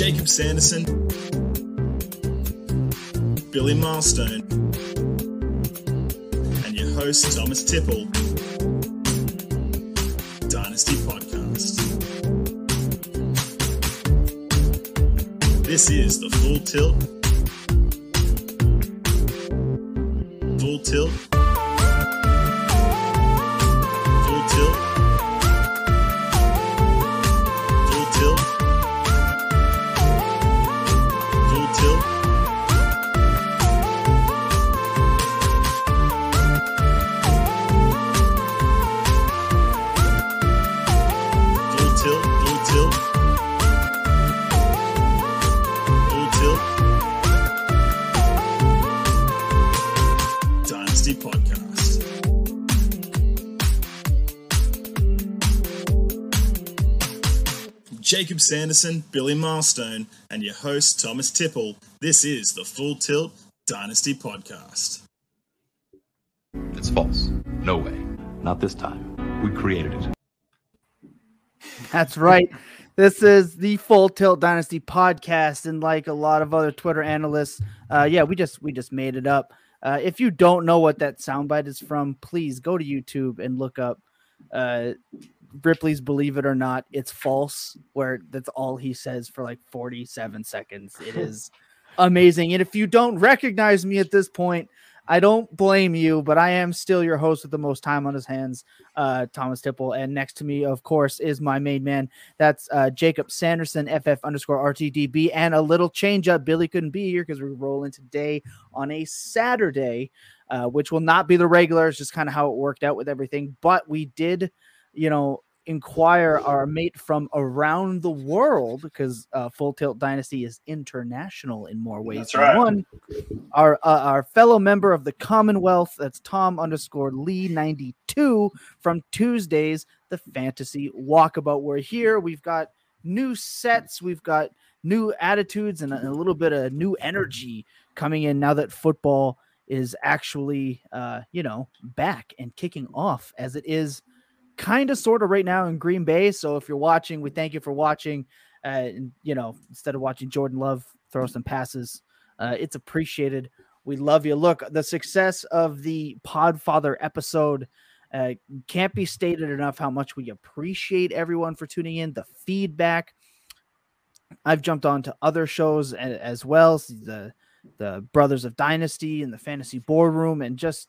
Jacob Sanderson, Billy Milestone, and your host, Thomas Tipple. Dynasty Podcast. This is the Full Tilt. Full Tilt. Jacob Sanderson, Billy Milestone, and your host, Thomas Tipple. This is the Full Tilt Dynasty Podcast. It's false. No way. Not this time. We created it. That's right. This is the Full Tilt Dynasty podcast, and like a lot of other Twitter analysts, uh, yeah, we just we just made it up. Uh, if you don't know what that soundbite is from, please go to YouTube and look up uh, Ripley's "Believe It or Not." It's false, where that's all he says for like forty-seven seconds. It is amazing, and if you don't recognize me at this point, I don't blame you, but I am still your host with the most time on his hands, uh, Thomas Tipple. And next to me, of course, is my main man. That's uh, Jacob Sanderson, FF underscore RTDB. And a little change up. Billy couldn't be here because we're rolling today on a Saturday, uh, which will not be the regular. It's just kind of how it worked out with everything. But we did, you know, inquire our mate from around the world because uh, Full Tilt Dynasty is international in more ways That's than right. one. Our uh, our fellow member of the Commonwealth, that's Tom underscore Lee ninety two from Tuesdays, the Fantasy Walkabout. We're here. We've got new sets. We've got new attitudes and a, a little bit of new energy coming in now that football is actually, uh, you know, back and kicking off as it is kind of sort of right now in Green Bay. So if you're watching, we thank you for watching. Uh, and, you know, instead of watching Jordan Love throw some passes, uh, it's appreciated. We love you. Look, the success of the Podfather episode uh, can't be stated enough how much we appreciate everyone for tuning in, the feedback. I've jumped on to other shows as well, the the Brothers of Dynasty and the Fantasy Boardroom, and just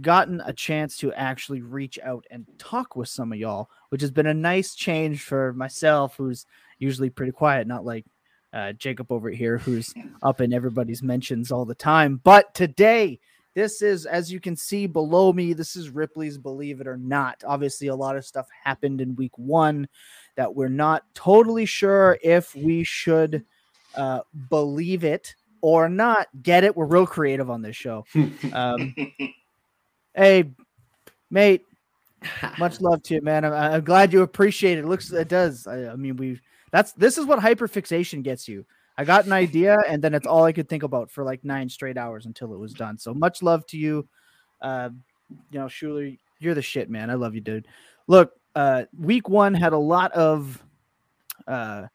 gotten a chance to actually reach out and talk with some of y'all, which has been a nice change for myself, who's usually pretty quiet, not like uh, Jacob over here, who's up in everybody's mentions all the time. But today, this is, as you can see below me, this is Ripley's Believe It or Not. Obviously, a lot of stuff happened in week one that we're not totally sure if we should uh, believe it or not. Get it? We're real creative on this show. Um, hey, mate, much love to you, man. I'm, I'm glad you appreciate it. it looks, it does. I, I mean, we've that's this is what hyperfixation gets you. I got an idea, and then it's all I could think about for like nine straight hours until it was done. So much love to you. Uh, you know, Schuler, you're the shit, man. I love you, dude. Look, uh, week one had a lot of uh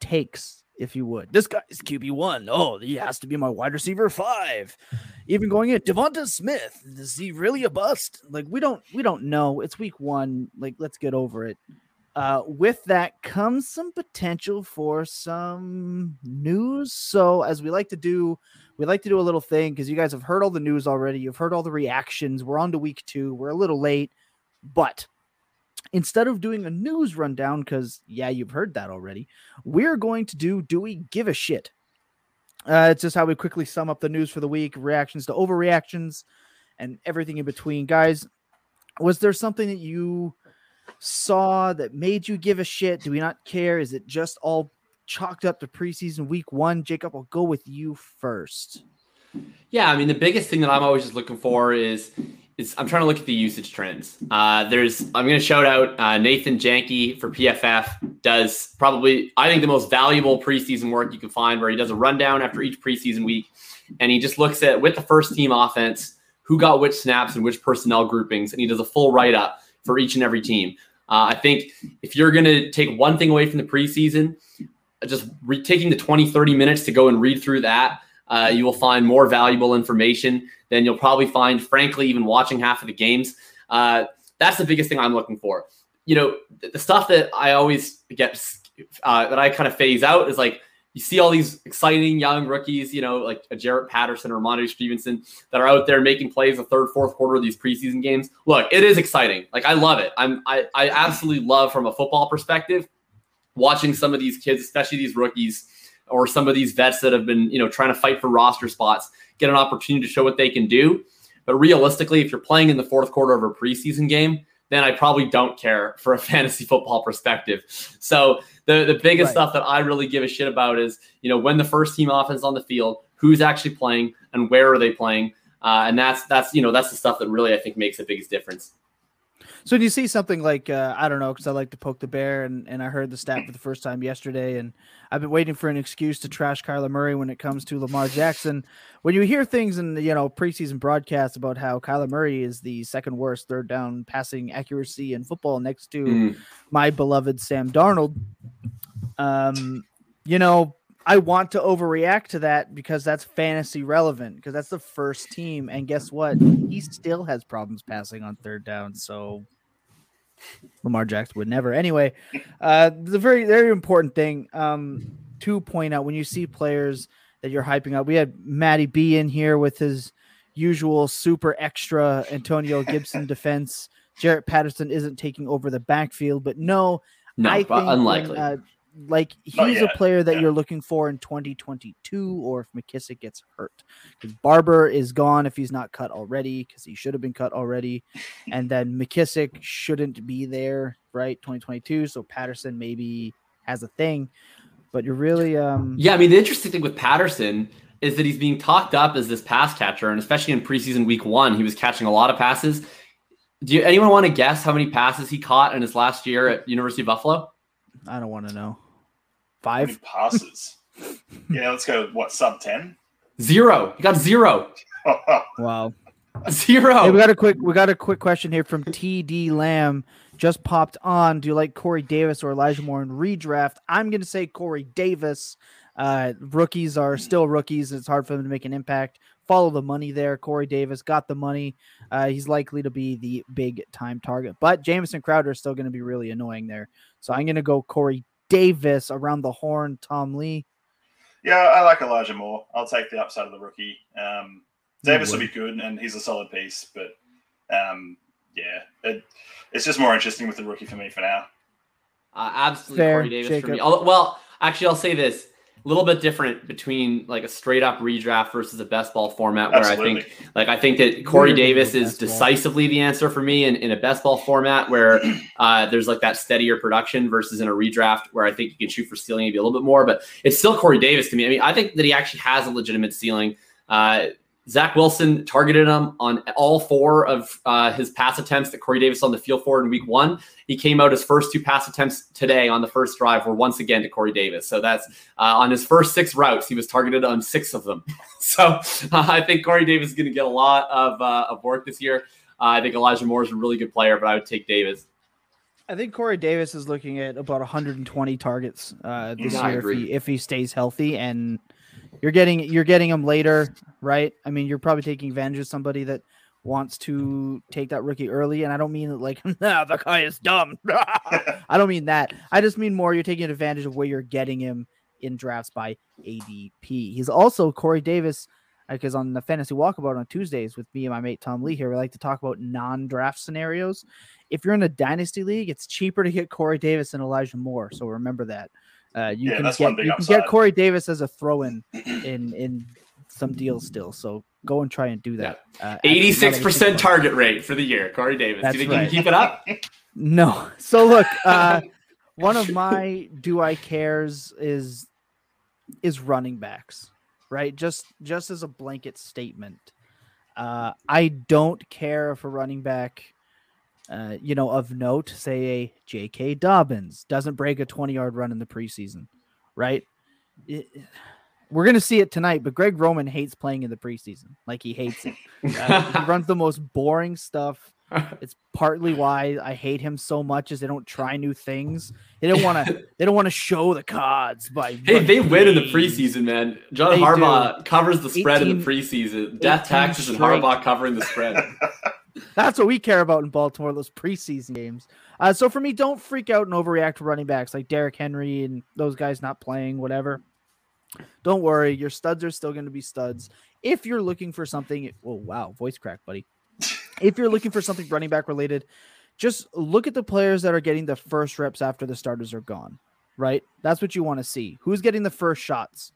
takes, if you would. This guy's QB one. Oh, he has to be my wide receiver five. Even going in, Devonta Smith. Is he really a bust? Like we don't we don't know. It's week one. Like let's get over it. Uh, with that comes some potential for some news. So, as we like to do, we like to do a little thing because you guys have heard all the news already. You've heard all the reactions. We're on to week two. We're a little late, but instead of doing a news rundown, because yeah, you've heard that already, we're going to do Do We Give a Shit? Uh, it's just how we quickly sum up the news for the week, reactions to overreactions, and everything in between. Guys, was there something that you saw that made you give a shit? Do we not care? Is it just all chalked up to preseason week one? Jacob, I'll go with you first. Yeah, I mean the biggest thing that I'm always just looking for is is I'm trying to look at the usage trends. Uh, there's I'm going to shout out uh, Nathan Jahnke for PFF does probably I think the most valuable preseason work you can find where he does a rundown after each preseason week and he just looks at with the first team offense who got which snaps and which personnel groupings and he does a full write up for each and every team. Uh, I think if you're going to take one thing away from the preseason, just re- taking the 20, 30 minutes to go and read through that, uh, you will find more valuable information than you'll probably find, frankly, even watching half of the games. Uh, that's the biggest thing I'm looking for. You know, the stuff that I always get uh, that I kind of phase out is like you see all these exciting young rookies, you know, like a Jaret Patterson or Monty Stevenson that are out there making plays the third, fourth quarter of these preseason games. Look, it is exciting. Like I love it. I'm I, I absolutely love from a football perspective watching some of these kids, especially these rookies or some of these vets that have been, you know, trying to fight for roster spots, get an opportunity to show what they can do. But realistically, if you're playing in the fourth quarter of a preseason game, then I probably don't care for a fantasy football perspective. So the the biggest right. stuff that I really give a shit about is you know when the first team offense on the field, who's actually playing, and where are they playing, uh, and that's that's you know that's the stuff that really I think makes the biggest difference. So when you see something like uh, I don't know because I like to poke the bear and, and I heard the stat for the first time yesterday and I've been waiting for an excuse to trash Kyler Murray when it comes to Lamar Jackson. When you hear things in you know preseason broadcasts about how Kyler Murray is the second worst third down passing accuracy in football next to mm. my beloved Sam Darnold, um, you know I want to overreact to that because that's fantasy relevant because that's the first team and guess what he still has problems passing on third down so Lamar Jackson would never. Anyway, uh, the very very important thing um, to point out when you see players that you're hyping up. We had Matty B in here with his usual super extra Antonio Gibson defense. Jaret Patterson isn't taking over the backfield, but no, no, I think unlikely. When, uh, like he's a player that yeah. you're looking for in 2022, or if McKissick gets hurt, because Barber is gone if he's not cut already, because he should have been cut already, and then McKissick shouldn't be there, right? 2022, so Patterson maybe has a thing, but you're really, um, yeah. I mean, the interesting thing with Patterson is that he's being talked up as this pass catcher, and especially in preseason week one, he was catching a lot of passes. Do you, anyone want to guess how many passes he caught in his last year at University of Buffalo? I don't want to know. Five passes. yeah, let's go. What sub ten? Zero. You got zero. wow. Zero. Hey, we got a quick. We got a quick question here from TD Lamb. Just popped on. Do you like Corey Davis or Elijah Moore in redraft? I'm going to say Corey Davis. Uh, rookies are still rookies. It's hard for them to make an impact. Follow the money there. Corey Davis got the money. Uh, he's likely to be the big time target, but Jamison Crowder is still going to be really annoying there. So I'm going to go Corey Davis around the horn, Tom Lee. Yeah, I like Elijah Moore. I'll take the upside of the rookie. Um, Davis will be good, and he's a solid piece. But um, yeah, it, it's just more interesting with the rookie for me for now. Uh, absolutely, Fair, Corey Davis Jacob. for me. Well, actually, I'll say this: a little bit different between like a straight up redraft versus a best ball format where Absolutely. I think like I think that Corey Davis is decisively the answer for me in, in a best ball format where uh, there's like that steadier production versus in a redraft where I think you can shoot for ceiling maybe a little bit more, but it's still Corey Davis to me. I mean, I think that he actually has a legitimate ceiling. Uh, Zach Wilson targeted him on all four of uh, his pass attempts that Corey Davis on the field for in week one. He came out his first two pass attempts today on the first drive were once again to Corey Davis. So that's uh, on his first six routes, he was targeted on six of them. so uh, I think Corey Davis is going to get a lot of, uh, of work this year. Uh, I think Elijah Moore is a really good player, but I would take Davis. I think Corey Davis is looking at about 120 targets uh, this year if he, if he stays healthy and – you're getting you're getting him later, right? I mean, you're probably taking advantage of somebody that wants to take that rookie early, and I don't mean like, nah, the guy is dumb. I don't mean that. I just mean more you're taking advantage of where you're getting him in drafts by ADP. He's also Corey Davis, because on the fantasy walkabout on Tuesdays with me and my mate Tom Lee here, we like to talk about non-draft scenarios. If you're in a dynasty league, it's cheaper to get Corey Davis and Elijah Moore. So remember that. Uh, you, yeah, can get, you can get Corey Davis as a throw-in in in some deals still. So go and try and do that. Uh, Eighty-six percent target rate for the year, Corey Davis. That's do you think right. you can keep it up? no. So look, uh, one of my do I cares is is running backs, right? Just just as a blanket statement. Uh, I don't care if a running back uh, you know, of note, say a J.K. Dobbins doesn't break a 20 yard run in the preseason, right? It, we're gonna see it tonight. But Greg Roman hates playing in the preseason. Like he hates it. Uh, he runs the most boring stuff. It's partly why I hate him so much is they don't try new things. They don't want to. They don't want to show the cards by. Hey, they win in the preseason, man. John They Harbaugh covers the spread in the preseason. Death 18 taxes and. Harbaugh covering the spread. That's what we care about in Baltimore. Those preseason games. Uh, so for me, don't freak out and overreact to running backs like Derrick Henry and those guys not playing. Whatever. Don't worry, your studs are still going to be studs. If you're looking for something, oh wow, voice crack, buddy. If you're looking for something running back related, just look at the players that are getting the first reps after the starters are gone. Right, that's what you want to see. Who's getting the first shots?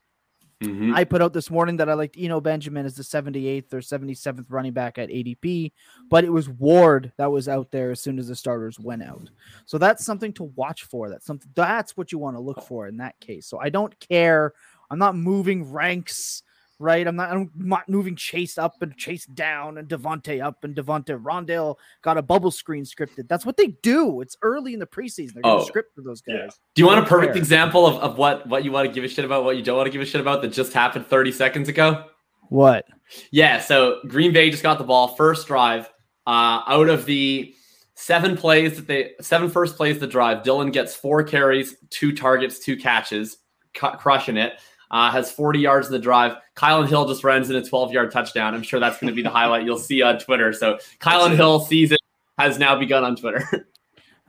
Mhm. I put out this morning that I liked Eno Benjamin as the 78th or 77th running back at ADP, but it was Ward that was out there as soon as the starters went out. So that's something to watch for. That's something that's what you want to look for in that case. So I don't care. I'm not moving ranks, right? I'm not I'm not moving Chase up and Chase down and Devonte up and Devonte Rondale got a bubble screen scripted. That's what they do. It's early in the preseason. They're gonna Oh. script for those guys. Yeah. Do you want a perfect care. example of, of what, what you want to give a shit about, what you don't want to give a shit about that just happened 30 seconds ago? What? Yeah, so Green Bay just got the ball first drive. Uh, out of the seven plays that they seven first plays the drive, Dillon gets four carries, two targets, two catches, cu- crushing it. Uh, has 40 yards in the drive. Kylin Hill just runs in a 12 yard touchdown. I'm sure that's going to be the highlight you'll see on Twitter. So Kylin Hill season has now begun on Twitter.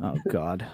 Oh God.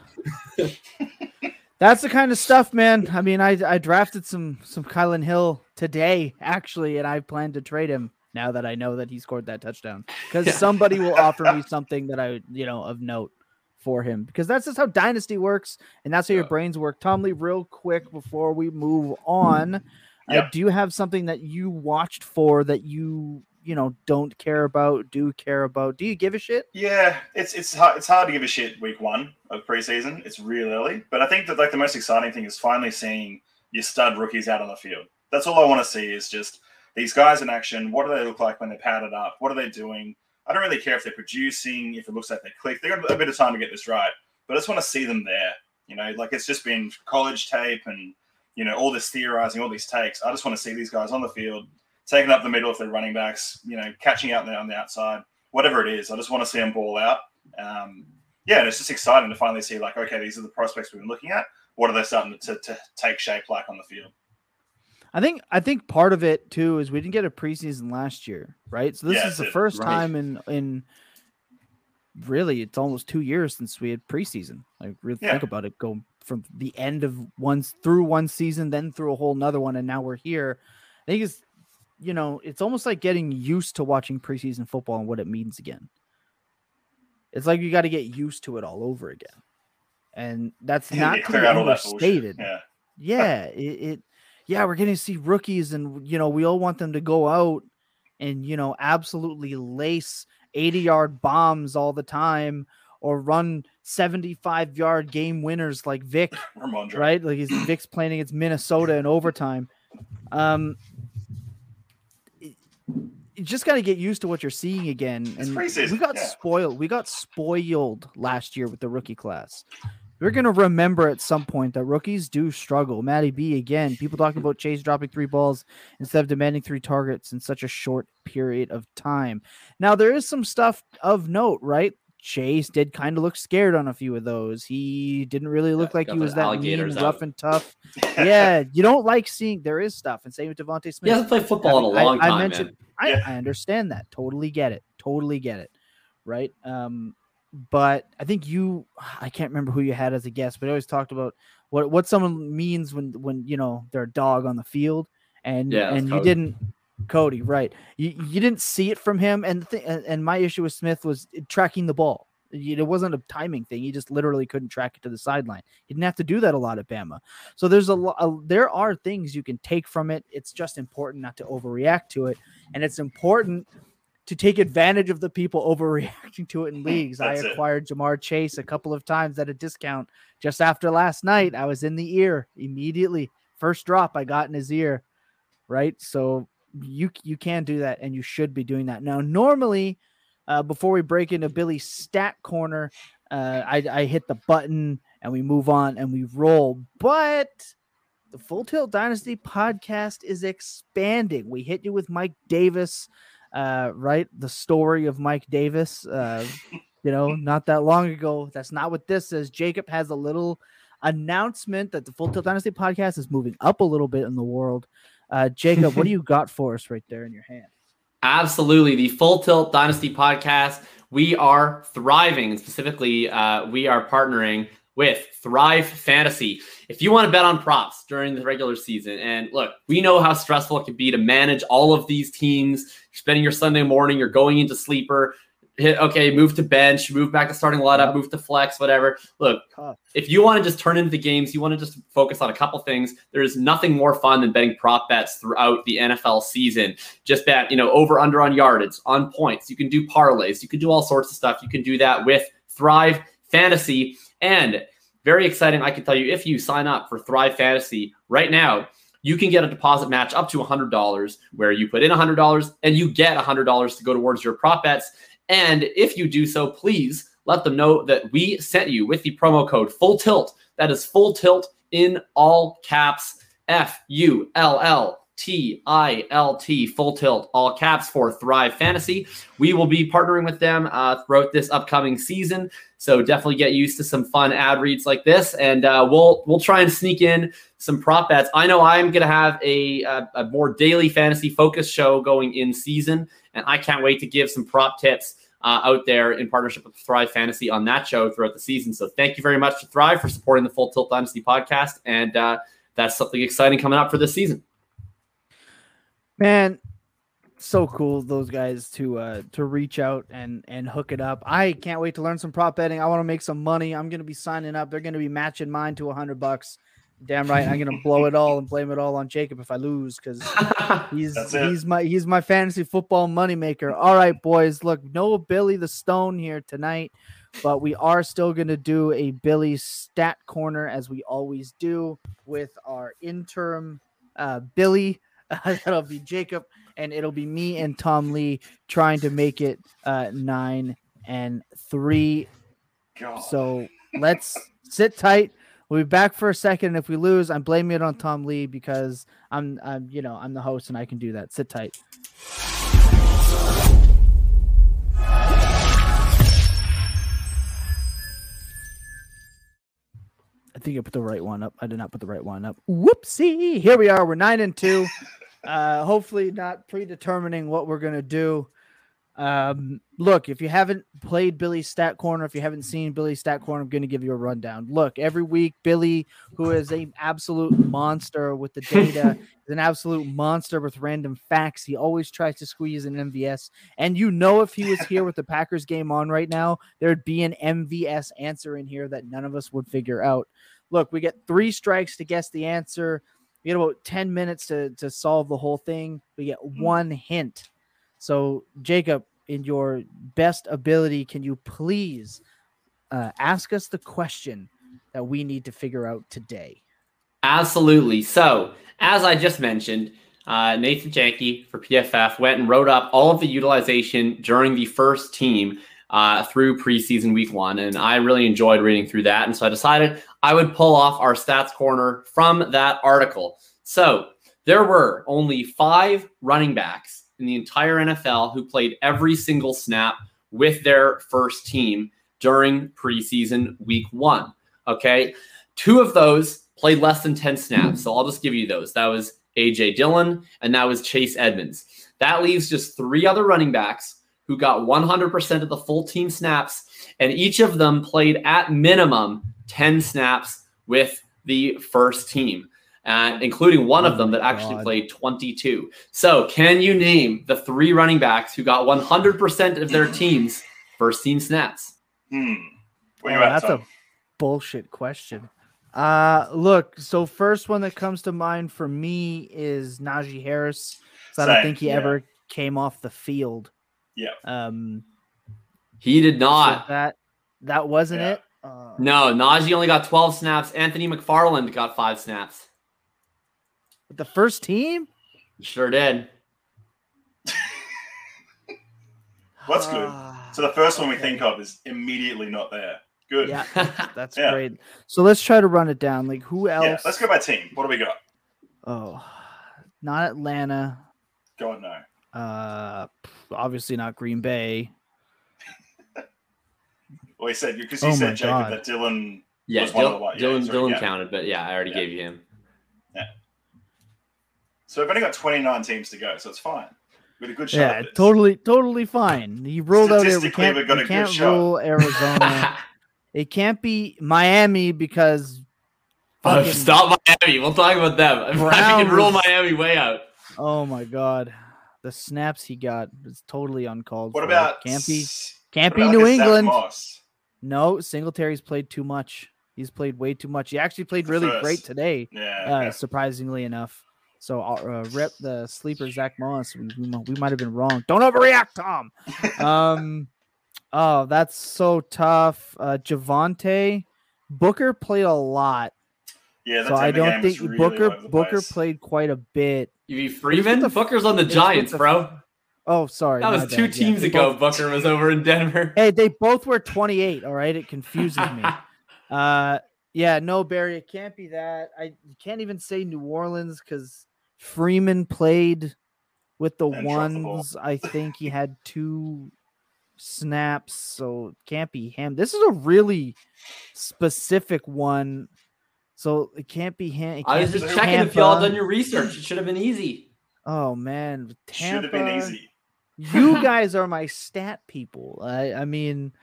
That's the kind of stuff, man. I mean, I I drafted some some Kylin Hill today, actually, and I plan to trade him now that I know that he scored that touchdown. Because Yeah. somebody will offer me something that I you know of note for him. Because that's just how dynasty works, and that's how your brains work. Tom Lee, real quick before we move on, uh, do you have something that you watched for that you you know don't care about, do care about? Do you give a shit? Yeah, it's it's hard, it's hard to give a shit week one of preseason. It's real early, but I think that like the most exciting thing is finally seeing your stud rookies out on the field. That's all I want to see is just these guys in action. What do they look like when they're padded up? What are they doing? I don't really care if they're producing, if it looks like they click. They got a bit of time to get this right, but I just want to see them there. You know, like it's just been college tape and you know all this theorizing, all these takes. I just want to see these guys on the field, taking up the middle if they're running backs. You know, catching out there on the outside whatever it is. I just want to see them ball out. Um, yeah, and it's just exciting to finally see like, okay, these are the prospects we've been looking at. What are they starting to, to take shape like on the field? I think I think part of it too is we didn't get a preseason last year, right? So this Yeah, is the first Right. time in in really it's almost two years since we had preseason. Like really Yeah. think about it, go from the end of one through one season, then through a whole another one, and now we're here. I think it's you know it's almost like getting used to watching preseason football and what it means again. It's like you got to get used to it all over again, and that's not to clear be all that overstated Yeah, yeah it, it yeah we're getting to see rookies and you know we all want them to go out and you know absolutely lace 80 yard bombs all the time or run 75 yard game winners like vic right? Like he's vic's playing against minnesota in overtime. Um you just got to get used to what you're seeing again. And we got yeah. spoiled we got spoiled last year with the rookie class we're gonna remember at some point that rookies do struggle. Matty B again. People talking about Chase dropping three balls instead of demanding three targets in such a short period of time. Now there is some stuff of note, right? Chase did kind of look scared on a few of those. He didn't really look Yeah, like he was that mean, alligators rough and tough. Yeah, you don't like seeing there is stuff, and same with Devonta Smith. He hasn't played football in a I- long I time, mentioned- man. I, Yeah. I understand that. Totally get it. Totally get it. Right. Um, but I think you I can't remember who you had as a guest, but I always talked about what what someone means when when you know they're a dog on the field and Yeah, and you Cody. didn't Cody, right. You you didn't see it from him and the thi- and, and my issue with Smith was tracking the ball. It wasn't a timing thing. He just literally couldn't track it to the sideline. He didn't have to do that a lot at Bama. So there's a lot. There are things you can take from it. It's just important not to overreact to it, and it's important to take advantage of the people overreacting to it in leagues. I That's it. acquired Ja'Marr Chase a couple of times at a discount just after last night. I was in the ear immediately. First drop I got in his ear, right? So you you can do that, and you should be doing that now. Normally, uh, before we break into Billy's stat corner, uh, I, I hit the button and we move on and we roll. But the Full Tilt Dynasty podcast is expanding. We hit you with Mike Davis, uh, right? The story of Mike Davis, uh, you know, not that long ago. That's not what this is. Jacob has a little announcement that the Full Tilt Dynasty podcast is moving up a little bit in the world. Uh, Jacob, what do you got for us right there in your hand? Absolutely. The Full Tilt Dynasty podcast. We are thriving. Specifically, uh, we are partnering with Thrive Fantasy. If you want to bet on props during the regular season, and look, we know how stressful it can be to manage all of these teams. You're spending your Sunday morning, you're going into sleeper, hit okay, move to bench, move back to starting lineup, move to flex, whatever. Look, if you want to just turn into the games, you want to just focus on a couple things. There's nothing more fun than betting prop bets throughout the NFL season. Just bet, you know, over under on yardage, on points. You can do parlays, you can do all sorts of stuff. You can do that with Thrive Fantasy. And very exciting, I can tell you, if you sign up for Thrive Fantasy right now, you can get a deposit match up to $100 where you put in $100 and you get $100 to go towards your prop bets. And if you do so, please let them know that we sent you with the promo code Full Tilt. That is Full Tilt in all caps F U L L T I L T, Full Tilt, all caps for Thrive Fantasy. We will be partnering with them uh, throughout this upcoming season. So definitely get used to some fun ad reads like this, and uh, we'll we'll try and sneak in some prop bets. I know I'm going to have a, a, a more daily fantasy focus show going in season, and I can't wait to give some prop tips uh, out there in partnership with Thrive Fantasy on that show throughout the season. So thank you very much to Thrive for supporting the Full Tilt Dynasty podcast, and uh, that's something exciting coming up for this season. Man, so cool those guys to uh to reach out and and hook it up. I can't wait to learn some prop betting. I want to make some money. I'm gonna be signing up. They're gonna be matching mine to a hundred bucks. Damn right, I'm gonna blow it all and blame it all on Jacob if I lose because he's he's my he's my fantasy football moneymaker. All right, boys. Look, no Billy the Stone here tonight, but we are still gonna do a Billy stat corner as we always do with our interim uh Billy. that'll be Jacob, and it'll be me and Tom Lee trying to make it uh, nine and three. God. So let's sit tight. We'll be back for a second. If we lose, I'm blaming it on Tom Lee because I'm, I'm, you know, I'm the host and I can do that. Sit tight. I think I put the right one up. I did not put the right one up. Whoopsie. Here we are. We're nine and two. Uh, hopefully, not predetermining what we're gonna do. Um, look, if you haven't played Billy's Stat Corner, if you haven't seen Billy's Stat Corner, I'm going to give you a rundown. Look, every week, Billy, who is an absolute monster with the data, is an absolute monster with random facts. He always tries to squeeze an MVS. And you know, if he was here with the Packers game on right now, there'd be an MVS answer in here that none of us would figure out. Look, we get three strikes to guess the answer. We get about 10 minutes to, to solve the whole thing. We get one hint. So, Jacob, in your best ability, can you please uh, ask us the question that we need to figure out today? Absolutely. So, as I just mentioned, uh, Nathan Jahnke for PFF went and wrote up all of the utilization during the first team uh, through preseason week one. And I really enjoyed reading through that. And so I decided I would pull off our stats corner from that article. So there were only five running backs in the entire NFL who played every single snap with their first team during preseason week one. Okay. Two of those played less than 10 snaps. So I'll just give you those. That was AJ Dillon and that was Chase Edmonds. That leaves just three other running backs who got 100% of the full team snaps, and each of them played at minimum 10 snaps with the first team. Uh, including one of them that actually God. played 22. So, can you name the three running backs who got 100% of their team's first team snaps? Hmm. Where you Oh, at, that's Tom? a bullshit question. Uh look, so first one that comes to mind for me is Najee Harris. 'cause I don't think he yeah. ever came off the field. Yeah. Um He did so not. that that wasn't Yeah. it. Uh, No, Najee only got 12 snaps. Anthony McFarland got five snaps. With the first team? Sure did. What's good? So the first one we okay. think of is immediately not there. Good. Yeah, that's Yeah. great. So let's try to run it down. Like who else? Yeah, let's go by team. What do we got? Oh, not Atlanta. God no. Uh, obviously not Green Bay. Well, he said because you Oh my said Jacob God. that Dillon. Yeah, was one of the Dillon, one- yeah, Dillon, he's Dillon yeah. counted, but yeah, I already Yeah. gave you him. So we've only got 29 teams to go, so it's fine. With a good shot. Yeah, at totally, totally fine. He ruled out it. We Statistically, can't, we've got we a good can't shot. rule Arizona. it can't be Miami because Oh, stop Miami. We'll talk about them. I Brown can rule Miami way out. Oh my god, the snaps he got was totally uncalled. What for. about can't be can't what be New like England? Moss? No, Singletary's played too much. He's played way too much. He actually played The really first. great today, Yeah. uh, okay. surprisingly enough. So uh, rep the sleeper Zach Moss. We, we, we might have been wrong. Don't overreact, Tom. um, oh, that's so tough. Uh, Javante Booker played a lot, yeah. so I don't think really Booker all over the Booker place. played quite a bit. You mean Freeman? the- Booker's on the with Giants, the- bro. Oh, sorry, That was two bad. Teams they ago. both- Booker was over in Denver. Hey, they both were 28. All right, it confuses me. Uh, yeah, no, Barry, it can't be that. I you can't even say New Orleans because Freeman played with the And dropped the ball. ones. I think he had two snaps, so it can't be him. This is a really specific one, so it can't be him. It I was just be checking if y'all done your research. It should have been easy. Oh man, Should have been Tampa- easy. You guys are my stat people. I, I mean,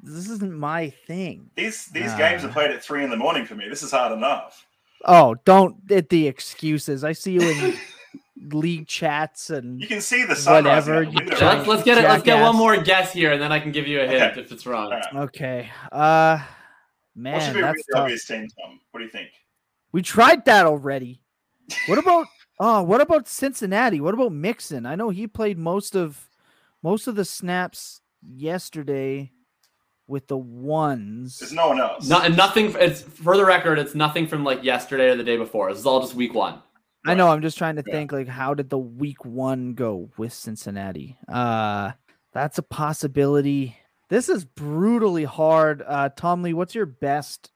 this isn't my thing. These these games are played at three in the morning for me. This is hard enough. Oh, don't at the excuses. I see you in league chats and You can see the sun Whatever, the window. right? Let's, let's get it. Let's get one more guess here, and then I can give you a hint Okay. if it's wrong. All right. okay. Uh man, What man, should be a that's really obvious team, Tom? What do you think? We tried that already. What about oh, what about Cincinnati? What about Mixon? I know he played most of most of the snaps yesterday with the ones. There's no one else. No, and nothing. It's for the record. It's nothing from like yesterday or the day before. This is all just week one. I know. I'm just trying to Yeah. think like how did the week one go with Cincinnati? Uh that's a possibility. This is brutally hard. Uh Tom Lee, what's your best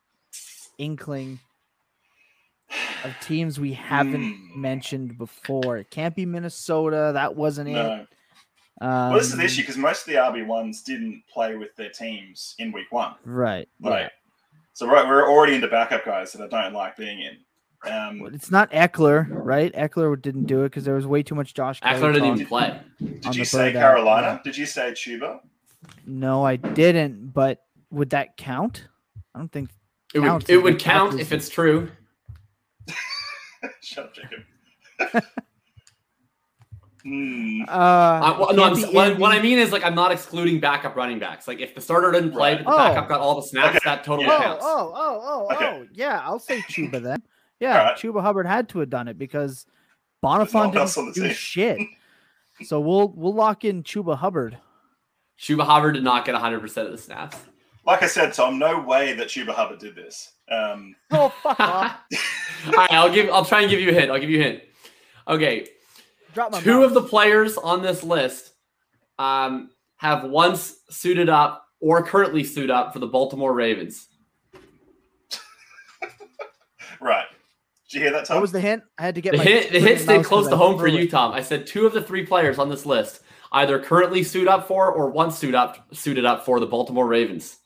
inkling of teams we haven't Hmm. mentioned before? It can't be Minnesota. That wasn't it. No. Um, Well, this is the issue because most of the RB ones didn't play with their teams in week one. Right. Like, Yeah. so right, we're already into backup guys that I don't like being in. Um, Well, It's not Ekeler, right? Ekeler didn't do it because there was way too much Josh. Ekeler didn't even play. did on you the say Carolina? yeah. Did you say Chuba? No, I didn't. But would that count? I don't think. It would. It would count if it's true. Shut up, Jacob. Hmm. Uh, Uh, well, no, I'm, can't s- be what, what I mean is like I'm not excluding backup running backs. Like if the starter didn't play, Right. but the backup Oh. got all the snaps, Okay. that totally Yeah. Oh, counts. oh, oh, oh, Okay. oh, yeah. I'll say Chuba then. Yeah, Alright. Chuba Hubbard had to have done it because no one Bonifant else didn't do shit. So we'll we'll lock in Chuba Hubbard. Chuba Hubbard did not get 100 percent of the snaps. Like I said, Tom, no way that Chuba Hubbard did this. Um, Oh fuck off! All right, I'll give. I'll try and give you a hint. I'll give you a hint. Okay, Drop my two mouth. of the players on this list um, have once suited up or currently suit up for the Baltimore Ravens. right. Did you hear that, Tom? What was the hint? I had to get The my hint, the hint stayed close to home for you. Tom. I said two of the three players on this list either currently suit up for or once suit up suited up for the Baltimore Ravens.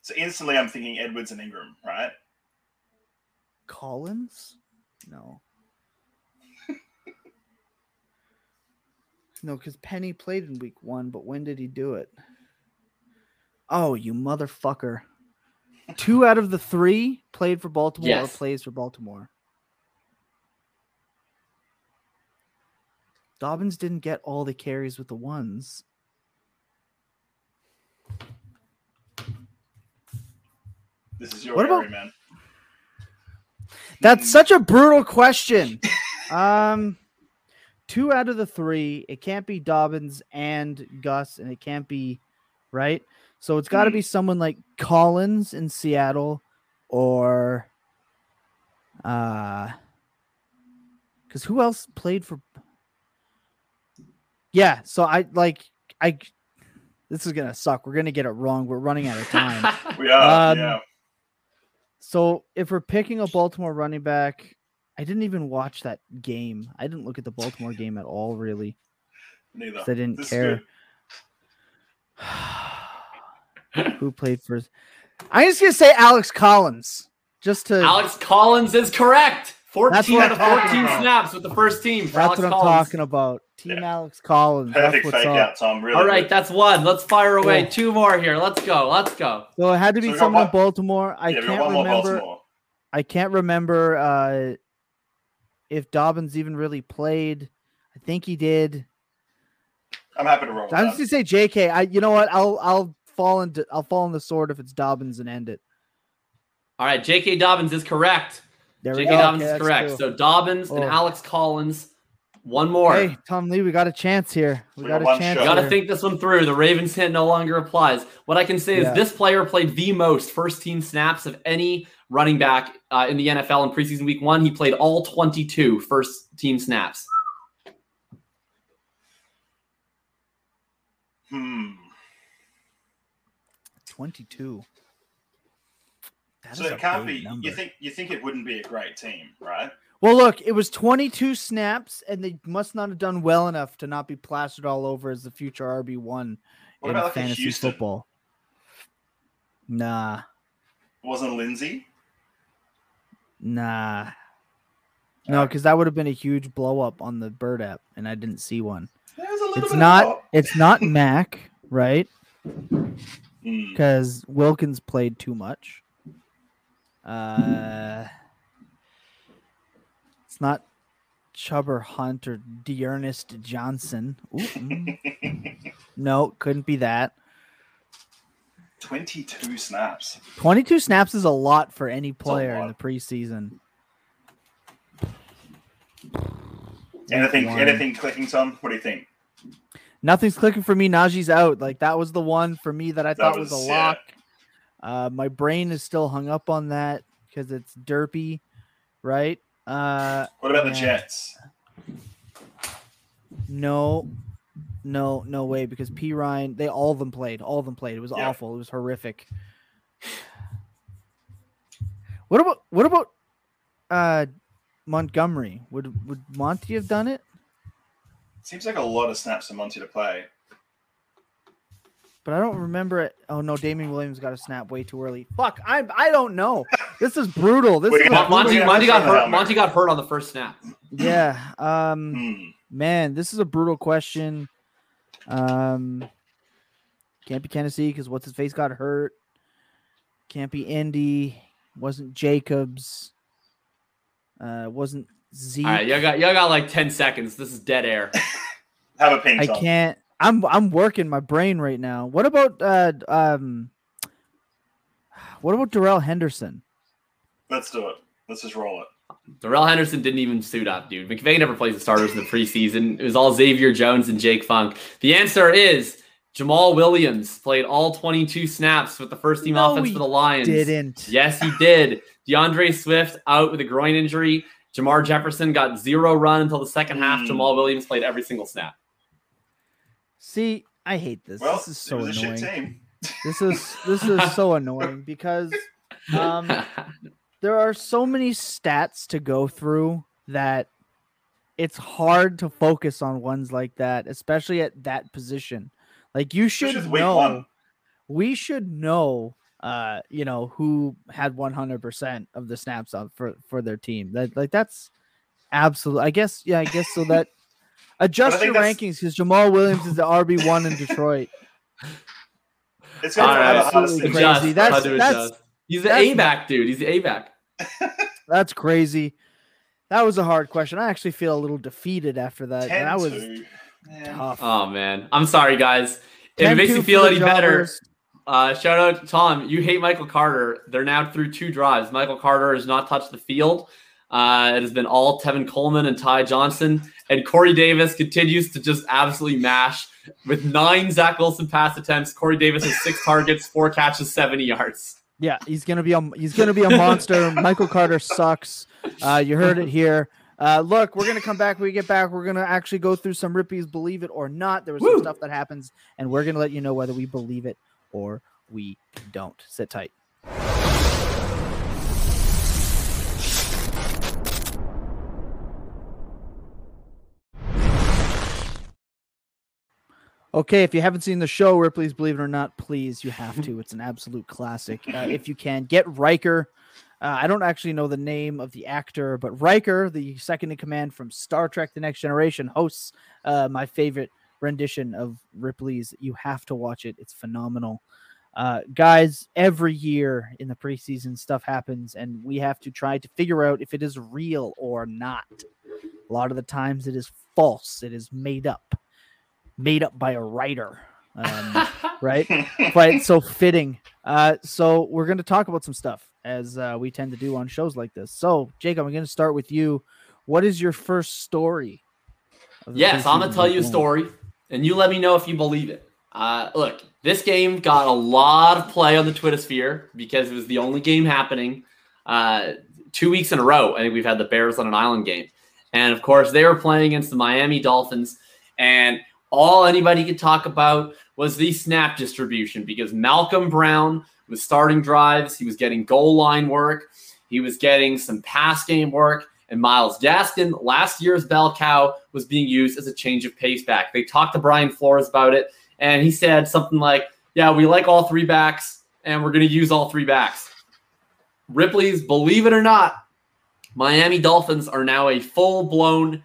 so instantly, I'm thinking Edwards and Ingram, right? Collins? No. no, because Penny played in week one, but when did he do it? Oh, you motherfucker. Two out of the three played for Baltimore Yes. or plays for Baltimore. Dobbins didn't get all the carries with the ones. This is your What area, about- man. That's such a brutal question. Um, two out of the three. It can't be Dobbins and Gus, and it can't be right. So it's got to be someone like Collins in Seattle, or uh, because who else played for? Yeah. So I like I. This is gonna suck. We're gonna get it wrong. We're running out of time. We are. Um, yeah. So if we're picking a Baltimore running back, I didn't even watch that game. I didn't look at the Baltimore game at all, really. Neither. 'cause I didn't This care. Who played first? I'm just gonna say Alex Collins, just to. Alex Collins is correct. 14 That's out of 14 about. snaps with the first team for that's Alex what I'm Collins. talking about. Team Yeah. Alex Collins. Perfect that's what's fake up. out, Tom. Really All right, good. that's one. Let's fire away. Cool. Two more here. Let's go. Let's go. So it had to be So someone one- in Baltimore. I yeah, can't one remember. Baltimore. I can't remember uh, if Dobbins even really played. I think he did. I'm happy to roll with I'm just gonna say J.K. I, you know what? I'll I'll fall into I'll fall on the sword if it's Dobbins and end it. All right, J.K. Dobbins is correct. There we J.K. go. Dobbins Okay, is correct. two. So Dobbins and Oh. Alex Collins. One more. Hey, Tom Lee, we got a chance here. We, We got, got a chance. got to think this one through. The Ravens hint no longer applies. What I can say Yeah. is this player played the most first team snaps of any running back uh, in the NFL in preseason week one. He played all 22 first team snaps. Hmm. 22. That So it can't be. number. You think you think it wouldn't be a great team, right? Well, look, it was 22 snaps, and they must not have done well enough to not be plastered all over as the future RB one in about like fantasy football. Nah, Wasn't Lindsay? nah, no, because that would have been a huge blow up on the Bird app, and I didn't see one. There a little It's bit not. Of It's not Mac, right? Hmm. Because Wilkins played too much. Uh, it's not Chubber Hunt or D'Ernest Johnson. Ooh, mm. no, couldn't be that. Twenty-two snaps. 22 snaps is a lot for any player in the preseason. Anything? one. Anything clicking, Tom? What do you think? Nothing's clicking for me. Najee's out. Like that was the one for me that I thought was, was- a yeah. lock. Uh, my brain is still hung up on that because it's derpy, right? Uh, What about the Yeah. Jets? no, no, no way. Because P Ryan, they all of them played. All of them played. It was Yeah. awful. It was horrific. What about what about uh Montgomery? Would would Monty have done it? Seems like a lot of snaps for Monty to play. But I don't remember it. Oh no, Damien Williams got a snap way too early. Fuck, I I don't know. This is brutal. This We is a Mon- Monty, Monty got hurt. Helmer. Monty got hurt on the first snap. yeah. Um, Hmm. man, this is a brutal question. Um, can't be Tennessee because what's his face got hurt. Can't be Indy. Wasn't Jacobs. Uh, wasn't Zeke. All right, you got y'all got like 10 seconds. This is dead air. Have a ping, I Tom. can't. I'm I'm working my brain right now. What about uh um? What about Darrell Henderson? Let's do it. Let's just roll it. Darrell Henderson didn't even suit up, dude. McVay never plays the starters in the preseason. It was all Xavier Jones and Jake Funk. The answer is Jamaal Williams played all 22 snaps with the first team No, offense for the Lions. Didn't. Yes, he did. D'Andre Swift out with a groin injury. Jermar Jefferson got zero run until the second half. Hmm. Jamaal Williams played every single snap. See, I hate this. Well, this is so it was a annoying. This is this is so annoying because um there are so many stats to go through that it's hard to focus on ones like that, especially at that position. Like you should Especially with week know one. we should know uh you know who had 100% of the snaps on for for their team. That like that's absolute I guess yeah, I guess so that adjust your rankings because Jamaal Williams is the RB1 in Detroit. It's gonna be right. Absolutely thing. crazy. Adjust. That's- How that's- He's the A back, dude. He's the A back. That's crazy. That was a hard question. I actually feel a little defeated after that. Ten that was. Man. tough. Oh man, I'm sorry, guys. If it makes you feel the any better, uh, shout out to Tom. You hate Michael Carter. They're now through two drives. Michael Carter has not touched the field. Uh, it has been all Tevin Coleman and Ty Johnson, and Corey Davis continues to just absolutely mash with nine Zach Wilson pass attempts. Corey Davis has six targets, four catches, 70 yards. Yeah, he's gonna be a he's gonna be a monster. Michael Carter sucks. Uh, you heard it here. Uh, look, we're gonna come back. When we get back, we're gonna actually go through some rippies. Believe it or not, there was some stuff that happens, and we're gonna let you know whether we believe it or we don't. Sit tight. Okay, if you haven't seen the show, Ripley's Believe It or Not, please, you have to. It's an absolute classic. Uh, if you can, get Riker. Uh, I don't actually know the name of the actor, but Riker, the second in command from Star Trek The Next Generation, hosts uh, my favorite rendition of Ripley's. You have to watch it, it's phenomenal. Uh, guys, every year in the preseason, stuff happens, and we have to try to figure out if it is real or not. A lot of the times, it is false, it is made up made up by a writer. Um, right? But it's so fitting. Uh, so we're going to talk about some stuff as uh, we tend to do on shows like this. So, Jacob, I'm going to start with you. What is your first story? Yes, I'm going to tell you a story, and you let me know if you believe it. Uh, look, this game got a lot of play on the Twitter sphere because it was the only game happening uh, two weeks in a row. I think we've had the Bears on an island game. And of course, they were playing against the Miami Dolphins. And all anybody could talk about was the snap distribution because Malcolm Brown was starting drives. He was getting goal line work. He was getting some pass game work. And Myles Gaskin, last year's bell cow, was being used as a change of pace back. They talked to Brian Flores about it, and he said something like, Yeah, we like all three backs, and we're going to use all three backs. Ripley's, believe it or not, Miami Dolphins are now a full blown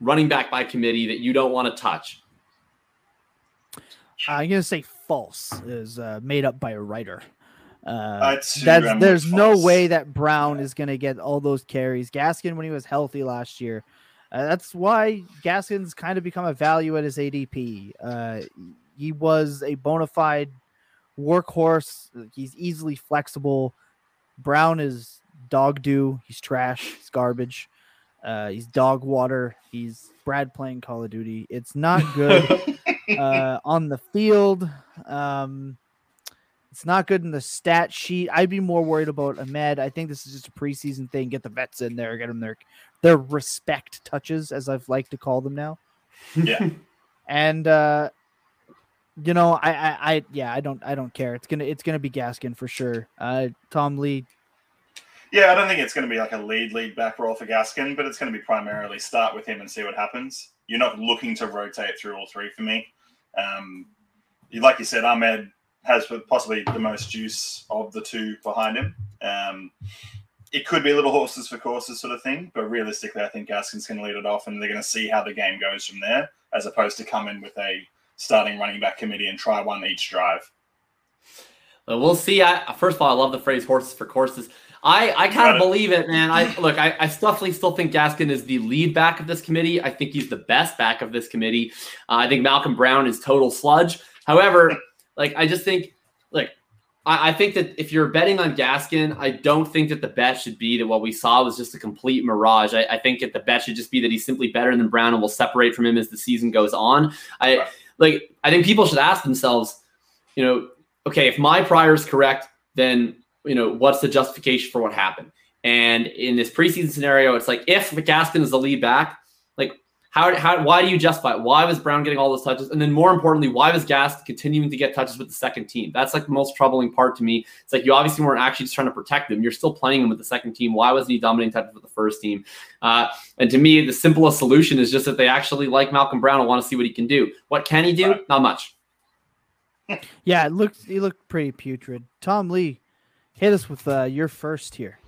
running back by committee that you don't want to touch. I'm gonna say false is uh, made up by a writer. Uh, that's there's no way that Brown is gonna get all those carries. Gaskin when he was healthy last year. Uh, that's why Gaskin's kind of become a value at his ADP. Uh, he was a bona fide workhorse. He's easily flexible. Brown is dog do. He's trash. He's garbage. Uh, he's dog water. He's Brad playing Call of Duty. It's not good. Uh, on the field. Um, it's not good in the stat sheet. I'd be more worried about Ahmed. I think this is just a preseason thing. Get the vets in there, get them their their respect touches, as I've liked to call them now. Yeah. and uh, you know, I, I, I, yeah, I don't, I don't care. It's gonna, it's gonna be Gaskin for sure. Uh, Tom Lee. Yeah, I don't think it's going to be like a lead lead back role for Gaskin, but it's going to be primarily start with him and see what happens. You're not looking to rotate through all three for me. Um, like you said, Ahmed has possibly the most juice of the two behind him. Um, it could be a little horses for courses sort of thing, but realistically, I think Gaskin's going to lead it off, and they're going to see how the game goes from there, as opposed to come in with a starting running back committee and try one each drive. Well, we'll see. I, first of all, I love the phrase "horses for courses." I, I kind of believe it, man. I look, I, I definitely still think Gaskin is the lead back of this committee. I think he's the best back of this committee. Uh, I think Malcolm Brown is total sludge. However, like I just think, like I, I, think that if you're betting on Gaskin, I don't think that the bet should be that what we saw was just a complete mirage. I, I think that the bet should just be that he's simply better than Brown and will separate from him as the season goes on. I like. I think people should ask themselves, you know, okay, if my prior is correct, then you know, what's the justification for what happened? And in this preseason scenario, it's like if Gaskin is the lead back, like how, how why do you justify it? Why was Brown getting all those touches? And then more importantly, why was Gas continuing to get touches with the second team? That's like the most troubling part to me. It's like you obviously weren't actually just trying to protect him. You're still playing him with the second team. Why wasn't he dominating touches with the first team? Uh, and to me, the simplest solution is just that they actually like Malcolm Brown and want to see what he can do. What can he do? Not much. yeah, it looked he looked pretty putrid. Tom Lee, hit us with uh, your first here.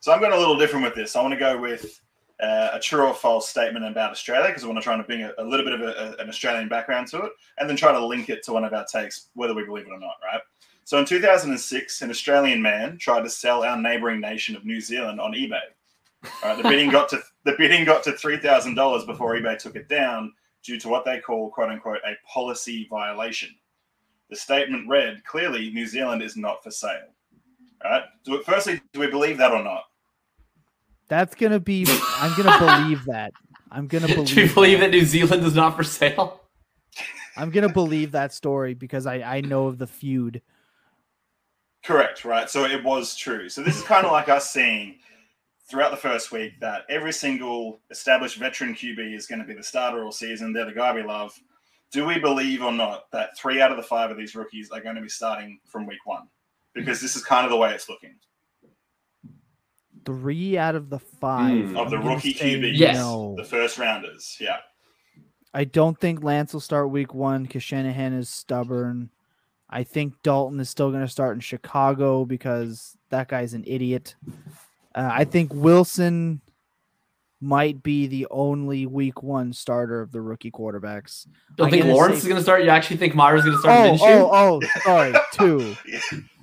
So I'm going a little different with this. I want to go with uh, a true or false statement about Australia because I want to try and bring a, a little bit of a, a, an Australian background to it and then try to link it to one of our takes, whether we believe it or not, right? So in 2006, an Australian man tried to sell our neighboring nation of New Zealand on eBay. Right, the bidding got to the bidding got to three thousand dollars before eBay took it down due to what they call "quote unquote" a policy violation. The statement read clearly: New Zealand is not for sale. Right? Do it, firstly, do we believe that or not? That's gonna be. I'm gonna believe that. I'm gonna believe. do you believe that. that New Zealand is not for sale? I'm gonna believe that story because I I know of the feud. Correct. Right. So it was true. So this is kind of like us seeing throughout the first week that every single established veteran QB is going to be the starter all season. They're the guy we love. Do we believe or not that three out of the five of these rookies are going to be starting from week one? Because this is kind of the way it's looking. Three out of the five mm. of the rookie QB, yes, no. the first rounders, yeah. I don't think Lance will start week one because Shanahan is stubborn. I think Dalton is still going to start in Chicago because that guy's an idiot. Uh, I think Wilson might be the only week one starter of the rookie quarterbacks. Don't I'm think gonna Lawrence say- is going to start. You actually think Myers is going to start Oh, oh, oh, sorry, two.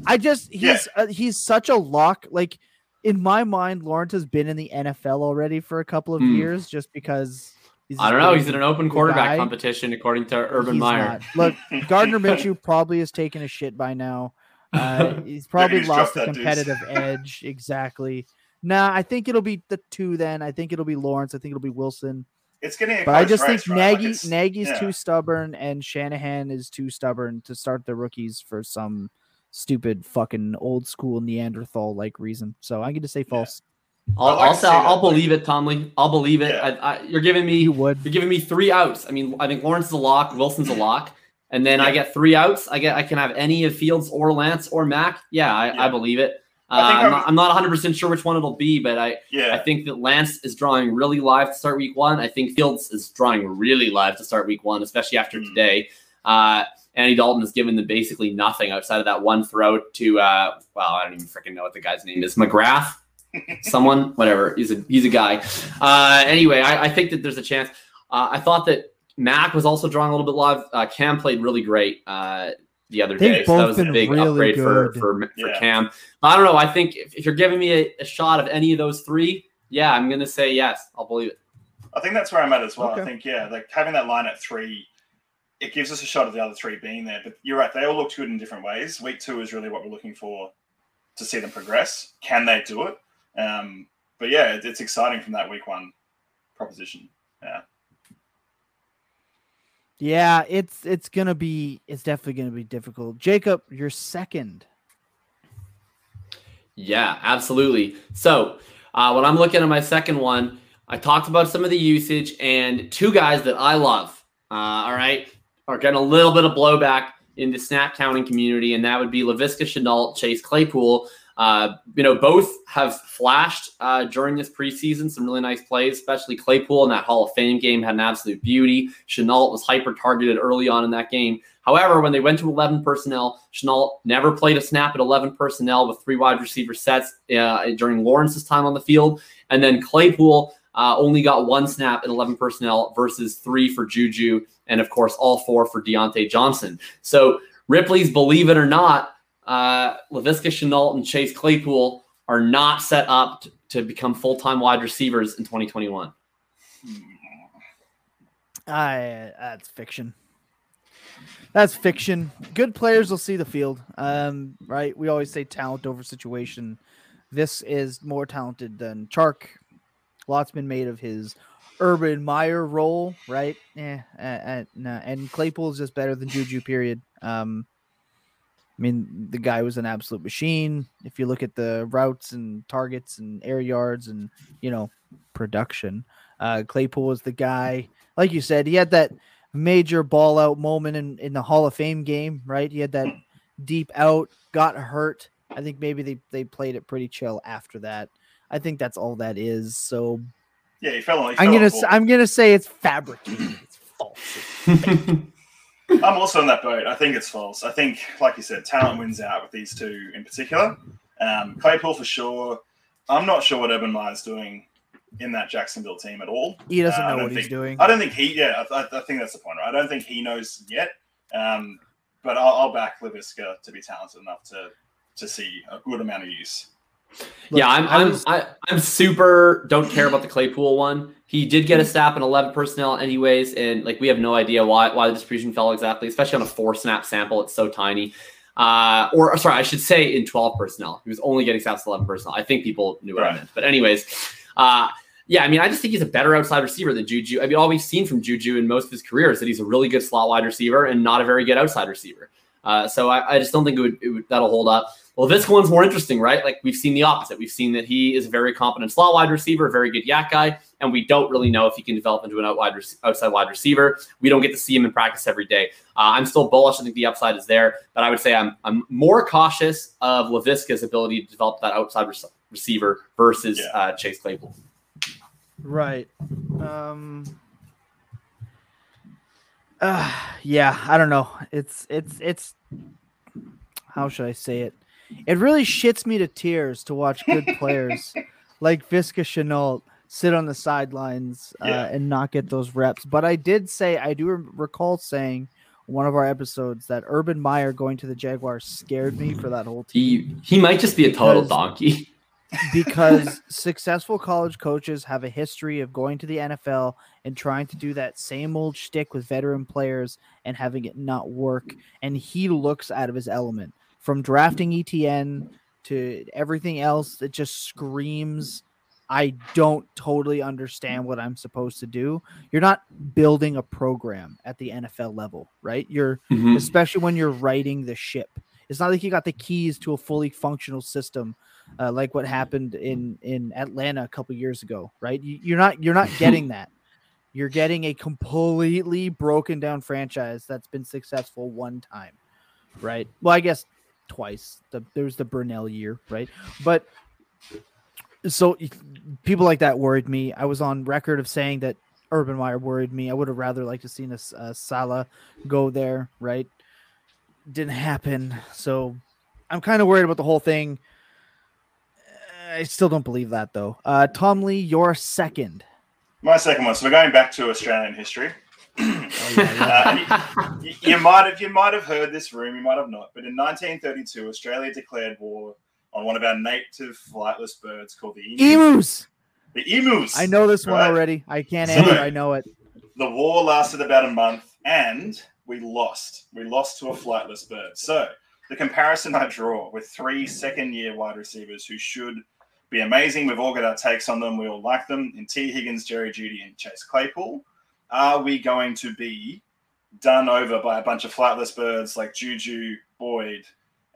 I just he's Yeah. uh, he's such a lock. Like in my mind, Lawrence has been in the NFL already for a couple of Hmm. years, just because. He's I don't know. He's in an open quarterback guy. competition, according to Urban He's Meyer. not. Look, Gardner Minshew probably has taken a shit by now. Uh, he's probably he's lost the competitive edge. Exactly. Nah, I think it'll be the two. Then I think it'll be Lawrence. I think it'll be Wilson. It's getting a But I just think right? Like, Nagy Nagy's yeah. too stubborn and Shanahan is too stubborn to start the rookies for some stupid fucking old school Neanderthal like reason. So I'm going to say false. I'll, I'd like I'll, say, I'll, I'll believe it, Tomley. I'll believe it. Yeah. I, I, you're giving me You would. you're giving me three outs. I mean, I think Lawrence is a lock, Wilson's a lock, and then I get three outs. I get I can have any of Fields or Lance or Mac. Yeah, I, Yeah. I believe it. Uh, I'm, not, I'm not 100 percent sure which one it'll be, but I I think that Lance is drawing really live to start week one. I think Fields is drawing really live to start week one, especially after Mm. today. Uh, Andy Dalton has given them basically nothing outside of that one throw to, uh, well, I don't even freaking know what the guy's name is. McGrath? Someone? Whatever. He's a, he's a guy. Uh, anyway, I, I think that there's a chance. Uh, I thought that Mac was also drawing a little bit live. Uh, Cam played really great uh, the other They've day. So that both was a big really upgrade for, good. for, for Yeah. Cam. I don't know. I think if, if you're giving me a, a shot of any of those three, yeah, I'm gonna say yes. I'll believe it. I think that's where I'm at as well. Okay. I think yeah, like having that line at three, it gives us a shot of the other three being there. But you're right; they all looked good in different ways. Week two is really what we're looking for to see them progress. Can they do it? Um, but yeah, it, it's exciting from that week one proposition. Yeah, Yeah, it's it's gonna be it's definitely gonna be difficult. Jacob, you're second. Yeah, absolutely. So uh, when I'm looking at my second one, I talked about some of the usage and two guys that I love. Uh, all right, are getting a little bit of blowback in the snap counting community, and that would be Laviska Shenault, Chase Claypool. Uh, you know, both have flashed uh, during this preseason some really nice plays, especially Claypool in that Hall of Fame game had an absolute beauty. Shenault was hyper targeted early on in that game. However, when they went to 11 personnel, Shenault never played a snap at 11 personnel with three wide receiver sets uh, during Lawrence's time on the field. And then Claypool uh, only got one snap at 11 personnel versus three for Juju, and of course, all four for Diontae Johnson. So Ripley's Believe It or Not, uh, LaViska Shenault and Chase Claypool are not set up to, to become full time wide receivers in 2021. I that's fiction. That's fiction. Good players will see the field. Um, right? We always say talent over situation. This is more talented than Chark. Lots been made of his Urban Meyer role, right? Yeah, uh, uh, nah. and Claypool is just better than Juju. Period. Um, I mean, the guy was an absolute machine. If you look at the routes and targets and air yards and you know production, uh, Claypool was the guy. Like you said, he had that major ball out moment in, in the Hall of Fame game, right? He had that deep out, got hurt. I think maybe they, they played it pretty chill after that. I think that's all that is. So yeah, he fell on. He I'm fell gonna on s- board. I'm gonna say it's fabricated. It's false. I'm also on that boat. I think it's false. I think, like you said, talent wins out with these two in particular. Um, Claypool for sure. I'm not sure what Urban Meyer's doing in that Jacksonville team at all. He doesn't Uh, know what he's doing. I don't think he. Yeah, I, I think that's the point. Right? I don't think he knows yet. Um, but I'll, I'll back Laviska to be talented enough to to see a good amount of use. Yeah, I'm I I'm was- I, I'm super don't care about the Claypool one. He did get a snap in 11 personnel anyways, and like we have no idea why why the distribution fell exactly, especially on a four snap sample. It's so tiny. Uh, or sorry, I should say in 12 personnel. He was only getting snaps 11 personnel. I think people knew what I meant. But anyways, uh, yeah, I mean, I just think he's a better outside receiver than Juju. I mean, all we've seen from Juju in most of his career is that he's a really good slot wide receiver and not a very good outside receiver. Uh, so I, I just don't think it would, it would that'll hold up. Well, this one's more interesting, right? Like we've seen the opposite. We've seen that he is a very competent slot wide receiver, a very good YAC guy, and we don't really know if he can develop into an out wide outside wide receiver. We don't get to see him in practice every day. Uh, I'm still bullish. I think the upside is there, but I would say I'm I'm more cautious of Laviska's ability to develop that outside rec- receiver versus Yeah. uh, Chase Claypool. Right. Um Uh, yeah, I don't know. It's it's it's how should I say it? It really shits me to tears to watch good players like Visca Shenault sit on the sidelines uh, Yeah. and not get those reps. But I did say I do re- recall saying one of our episodes that Urban Meyer going to the Jaguars scared me for that whole team He he might just be a total Because- donkey. because successful college coaches have a history of going to the NFL and trying to do that same old shtick with veteran players and having it not work. And he looks out of his element from drafting ETN to everything else that just screams. I don't totally understand what I'm supposed to do. You're not building a program at the NFL level, right? You're Mhm. especially when you're righting the ship. It's not like you got the keys to a fully functional system, uh, like what happened in in Atlanta a couple years ago, right? You, you're not you're not getting that. You're getting a completely broken down franchise that's been successful one time, right? Well, I guess twice. The, there was the Brunell year, right? But so people like that worried me. I was on record of saying that Urban Meyer worried me. I would have rather liked to seen a Saleh go there, right? Didn't happen. So I'm kind of worried about the whole thing. I still don't believe that though. Uh, Tom Lee, you're second. My second one. So we're going back to Australian history. Uh, you, you might have you might have heard this room, you might have not. But in 1932, Australia declared war on one of our native flightless birds called the emu. Emus. The emus. I know this one already. I can't answer. I know it. The war lasted about a month, and we lost. We lost to a flightless bird. So the comparison I draw with three second-year wide receivers who should be amazing. We've all got our takes on them. We all like them. In Tee Higgins, Jerry Jeudy, and Chase Claypool. Are we going to be done over by a bunch of flightless birds like Juju, Boyd,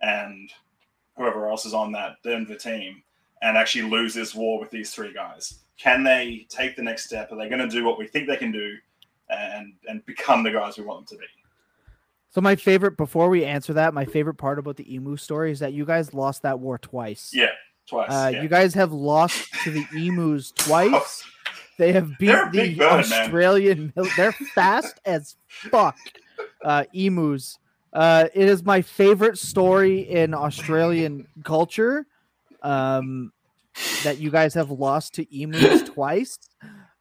and whoever else is on that Denver team, and actually lose this war with these three guys? Can they take the next step? Are they going to do what we think they can do, and and become the guys we want them to be? So my favorite before we answer that, my favorite part about the emu story is that you guys lost that war twice. Yeah, twice. Uh, yeah. You guys have lost to the emus twice. They have beat the. Australian. mil- They're fast as fuck. Uh, emus. Uh, it is my favorite story in Australian culture. Um, that you guys have lost to emus twice.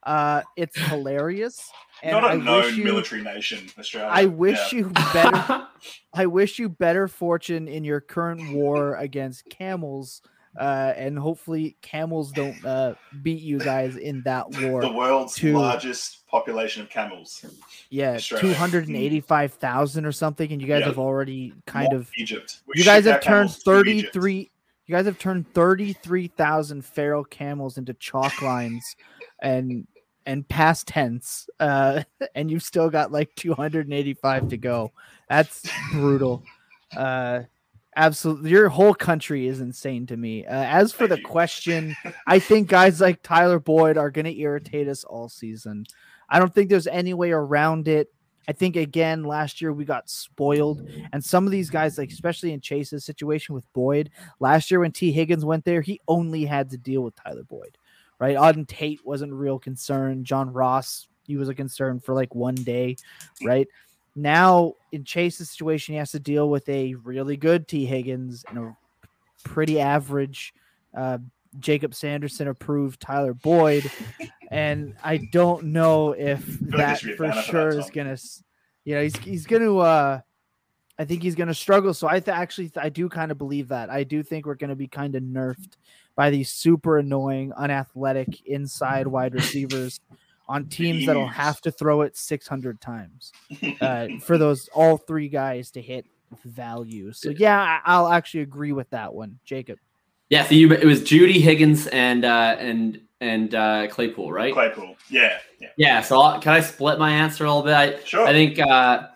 Uh, it's hilarious. And Not a I wish known you, military nation, Australia. I wish Yeah. you better. I wish you better fortune in your current war against camels, uh, and hopefully camels don't uh, beat you guys in that war. the world's to- largest population of camels. Yeah, two hundred and eighty-five thousand or something, and you guys Yeah. have already kind More of. Egypt. We You guys have turned camels to Egypt. thirty-three. You guys have turned thirty-three thousand feral camels into chalk lines, and and past tense, uh, and you've still got like two hundred and eighty-five to go. That's brutal. Uh, absolutely, your whole country is insane to me. Uh, as for the question, I think guys like Tyler Boyd are going to irritate us all season. I don't think there's any way around it. I think again last year we got spoiled, and some of these guys, like especially in Chase's situation with Boyd last year when Tee Higgins went there, he only had to deal with Tyler Boyd, right? Auden Tate wasn't a real concern. John Ross, he was a concern for like one day, right? Now in Chase's situation, he has to deal with a really good Tee Higgins and a pretty average uh, Jacob Sanderson approved Tyler Boyd, and I don't know if that should be a for sure that, is gonna, you know, he's he's gonna. uh I think he's gonna struggle. So I th- actually I do kind of believe that. I do think we're gonna be kind of nerfed by these super annoying, unathletic inside wide receivers on teams that'll have to throw it 600 times uh, for those all three guys to hit value. So yeah, I- I'll actually agree with that one, Jacob. yeah, so you it was Jeudy Higgins and uh, and and uh, Claypool, right? Claypool. Yeah, yeah. Yeah. So I'll, can I split my answer a little bit? I, Sure. I think. Uh,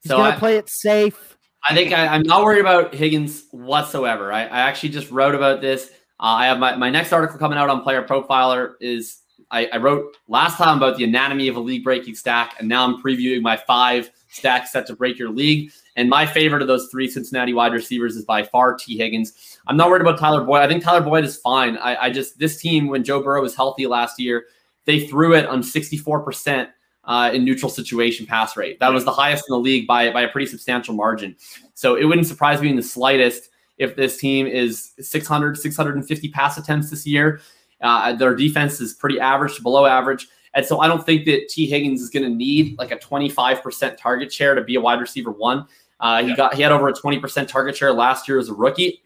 He's so gonna I, play it safe. I think I, I'm not worried about Higgins whatsoever. I, I actually just wrote about this. Uh, I have my, my next article coming out on Player Profiler is I, I wrote last time about the anatomy of a league breaking stack, and now I'm previewing my five stacks set to break your league. And my favorite of those three Cincinnati wide receivers is by far Tee Higgins. I'm not worried about Tyler Boyd. I think Tyler Boyd is fine. I, I just this team when Joe Burrow was healthy last year, they threw it on 64% uh, in neutral situation pass rate. That was the highest in the league by, by a pretty substantial margin. So it wouldn't surprise me in the slightest if this team is 600, 650 pass attempts this year. Uh, their defense is pretty average to below average. And so I don't think that Tee Higgins is going to need like a 25% target share to be a wide receiver one. Uh, he yeah. got he had over a 20% target share last year as a rookie.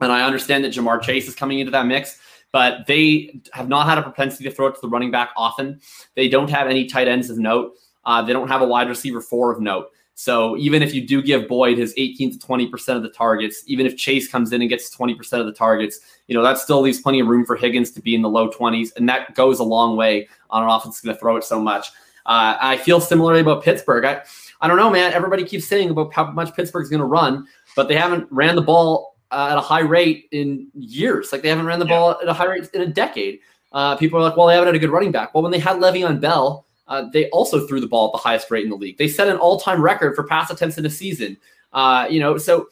And I understand that Ja'Marr Chase is coming into that mix, but they have not had a propensity to throw it to the running back often. They don't have any tight ends of note. Uh, they don't have a wide receiver four of note. So even if you do give Boyd his 18 to 20% of the targets, even if Chase comes in and gets 20% of the targets, you know, that still leaves plenty of room for Higgins to be in the low 20s. And that goes a long way on an offense that's going to throw it so much. Uh, I feel similarly about Pittsburgh. I, I don't know, man. Everybody keeps saying about how much Pittsburgh's going to run, but they haven't ran the ball uh, at a high rate in years. Like they haven't ran the yeah. ball at a high rate in a decade. Uh, people are like, well, they haven't had a good running back. Well, when they had Le'Veon Bell, uh, they also threw the ball at the highest rate in the league. They set an all-time record for pass attempts in a season. Uh, you know, so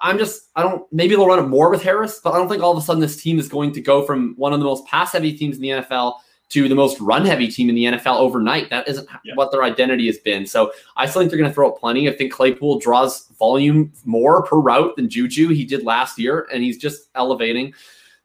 I'm just I don't maybe they'll run it more with Harris, but I don't think all of a sudden this team is going to go from one of the most pass-heavy teams in the NFL to the most run-heavy team in the NFL overnight. That isn't yeah. what their identity has been. So I still think they're going to throw it plenty. I think Claypool draws volume more per route than Juju he did last year, and he's just elevating.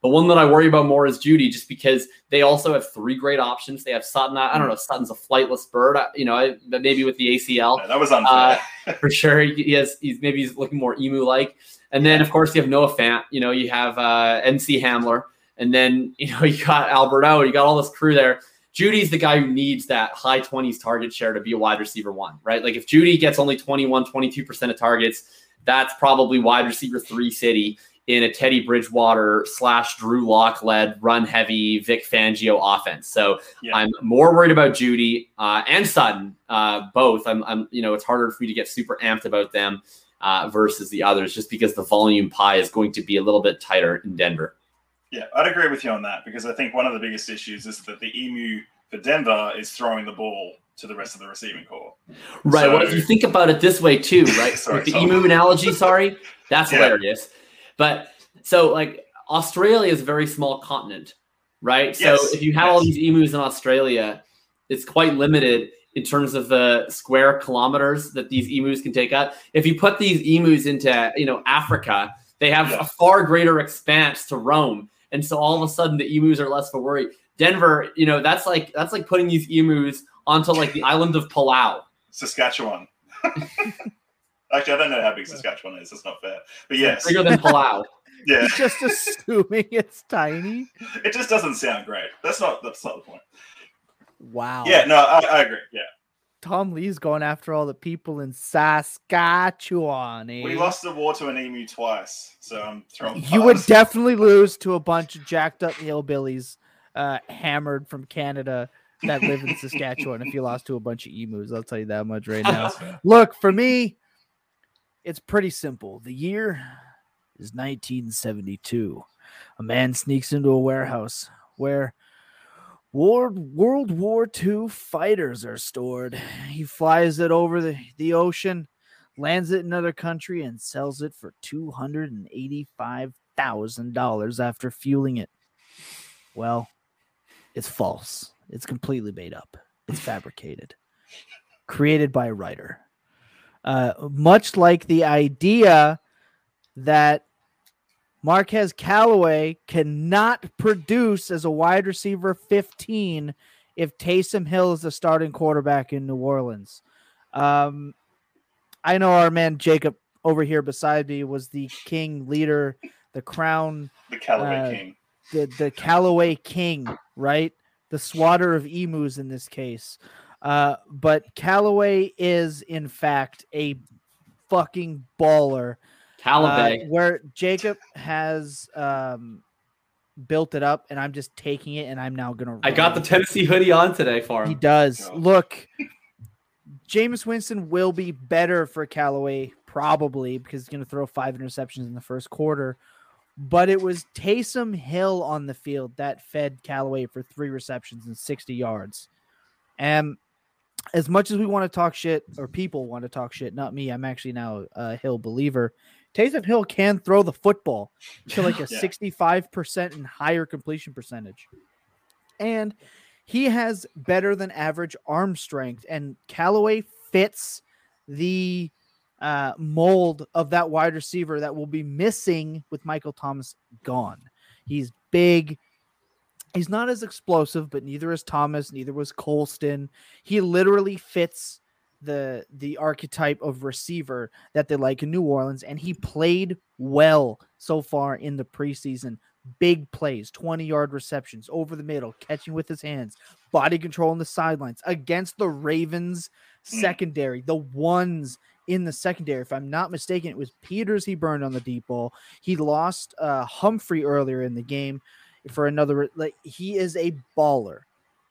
The one that I worry about more is Jeudy, just because they also have three great options. They have Sutton. I, don't know. Sutton's a flightless bird, you know, maybe with the ACL. Yeah, that was unfair. Uh, for sure. He has, he's maybe he's looking more emu like. And then, of course, you have Noah Fant. You know, you have uh, MC Hamler. And then, you know, you got Albert O. You got all this crew there. Jeudy's the guy who needs that high 20s target share to be a wide receiver one, right? Like if Jeudy gets only 21, 22% of targets, that's probably wide receiver three city in a Teddy Bridgewater slash Drew Lock led run heavy Vic Fangio offense. So yeah. I'm more worried about Jeudy uh, and Sutton, uh, both. I'm, I'm, you know, it's harder for me to get super amped about them uh, versus the others just because the volume pie is going to be a little bit tighter in Denver. Yeah, I'd agree with you on that because I think one of the biggest issues is that the emu for Denver is throwing the ball to the rest of the receiving corps. Right. So, well, if you think about it this way too, right? sorry, the emu analogy, sorry, that's yeah. hilarious. But so like Australia is a very small continent, right? Yes. So if you have yes. all these emus in Australia, it's quite limited in terms of the square kilometers that these emus can take up. If you put these emus into, you know, Africa, they have yeah. a far greater expanse to roam. And so all of a sudden the emus are less of a worry. Denver, you know, that's like that's like putting these emus onto like the island of Palau. Saskatchewan. Actually, I don't know how big Saskatchewan is. That's not fair. But yes, bigger than Palau. yeah, just assuming it's tiny. It just doesn't sound great. That's not. That's not the point. Wow. Yeah. No, I, I agree. Yeah. Tom Lee's going after all the people in Saskatchewan. Eh? We lost the war to an emu twice, so I'm throwing. You would definitely lose to a bunch of jacked up hillbillies, uh, hammered from Canada that live in Saskatchewan. if you lost to a bunch of emus, I'll tell you that much right now. Look, for me, it's pretty simple. The year is 1972. A man sneaks into a warehouse where World, War II fighters are stored. He flies it over the, the ocean, lands it in another country, and sells it for $285,000 after fueling it. Well, it's false. It's completely made up. It's fabricated. Created by a writer. Uh, much like the idea that Marquez Callaway cannot produce as a wide receiver 15 if Taysom Hill is the starting quarterback in New Orleans. Um, I know our man Jacob over here beside me was the king leader, the crown, the Callaway uh, king, the the Callaway king, right? The swatter of emus in this case. Uh, but Callaway is in fact a fucking baller. Callaway, uh, where Jacob has um, built it up, and I'm just taking it, and I'm now gonna. I got the Tennessee hoodie on today for him. He does. Look, Jameis Winston will be better for Callaway probably because he's gonna throw five interceptions in the first quarter. But it was Taysom Hill on the field that fed Callaway for three receptions and 60 yards. And as much as we want to talk shit, or people want to talk shit, not me. I'm actually now a Hill believer. Taysom Hill can throw the football to like a yeah. 65% and higher completion percentage. And he has better than average arm strength, and Callaway fits the uh, mold of that wide receiver that will be missing with Michael Thomas gone. He's big. He's not as explosive, but neither is Thomas, neither was Colston. He literally fits the the archetype of receiver that they like in New Orleans, and he played well so far in the preseason. Big plays, 20 yard receptions over the middle, catching with his hands, body control on the sidelines against the Ravens secondary, the ones in the secondary. If I'm not mistaken, it was Peters he burned on the deep ball. He lost uh, Humphrey earlier in the game for another. Like he is a baller.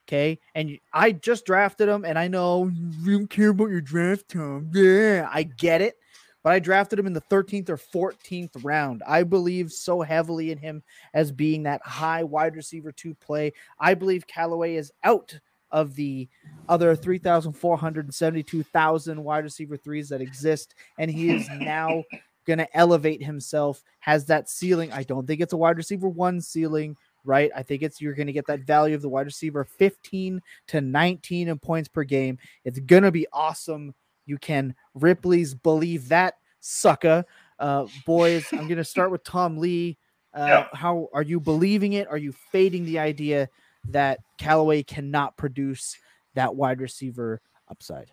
Okay. And I just drafted him, and I know you don't care about your draft, Tom. Yeah, I get it. But I drafted him in the 13th or 14th round. I believe so heavily in him as being that high wide receiver to play. I believe Callaway is out of the other 3,472,000 wide receiver threes that exist. And he is now going to elevate himself, has that ceiling. I don't think it's a wide receiver one ceiling, right? I think it's you're going to get that value of the wide receiver 15 to 19 in points per game. It's going to be awesome. You can Ripley's believe that sucker. Uh, boys, I'm going to start with Tom Lee. Uh, Yeah. How are you believing it? Are you fading the idea that Callaway cannot produce that wide receiver upside?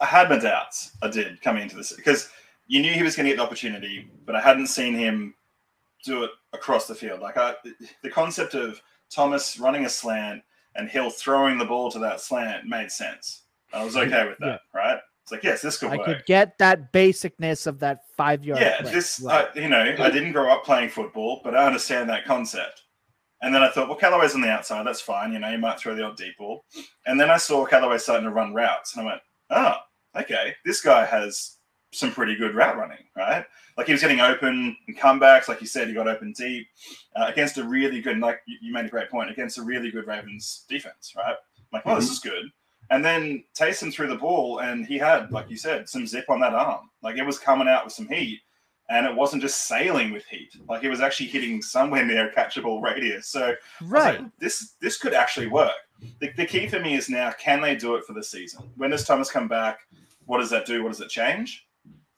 I had my doubts. I did coming into this because you knew he was going to get the opportunity, but I hadn't seen him do it across the field. Like I, the concept of Thomas running a slant and Hill throwing the ball to that slant made sense. I was okay with that, right? It's like yes, this could work. I work. could get that basicness of that five yard. yeah, play. this Right. uh, you know, I didn't grow up playing football, but I understand that concept. And then I thought, well, Callaway's on the outside. That's fine. You know, you might throw the odd deep ball. And then I saw Callaway starting to run routes, and I went, oh, okay, this guy has some pretty good route running, right? Like he was getting open and comebacks, like you said, he got open deep uh, against a really good. Like you made a great point against a really good Ravens defense, right? Like, well, this is good. And then Taysom threw the ball, and he had, like you said, some zip on that arm. Like it was coming out with some heat, and it wasn't just sailing with heat. Like it was actually hitting somewhere near a catchable radius. So right. like, this this could actually work. The, the key for me is now, can they do it for the season? When does Thomas come back? What does that do? What does it change?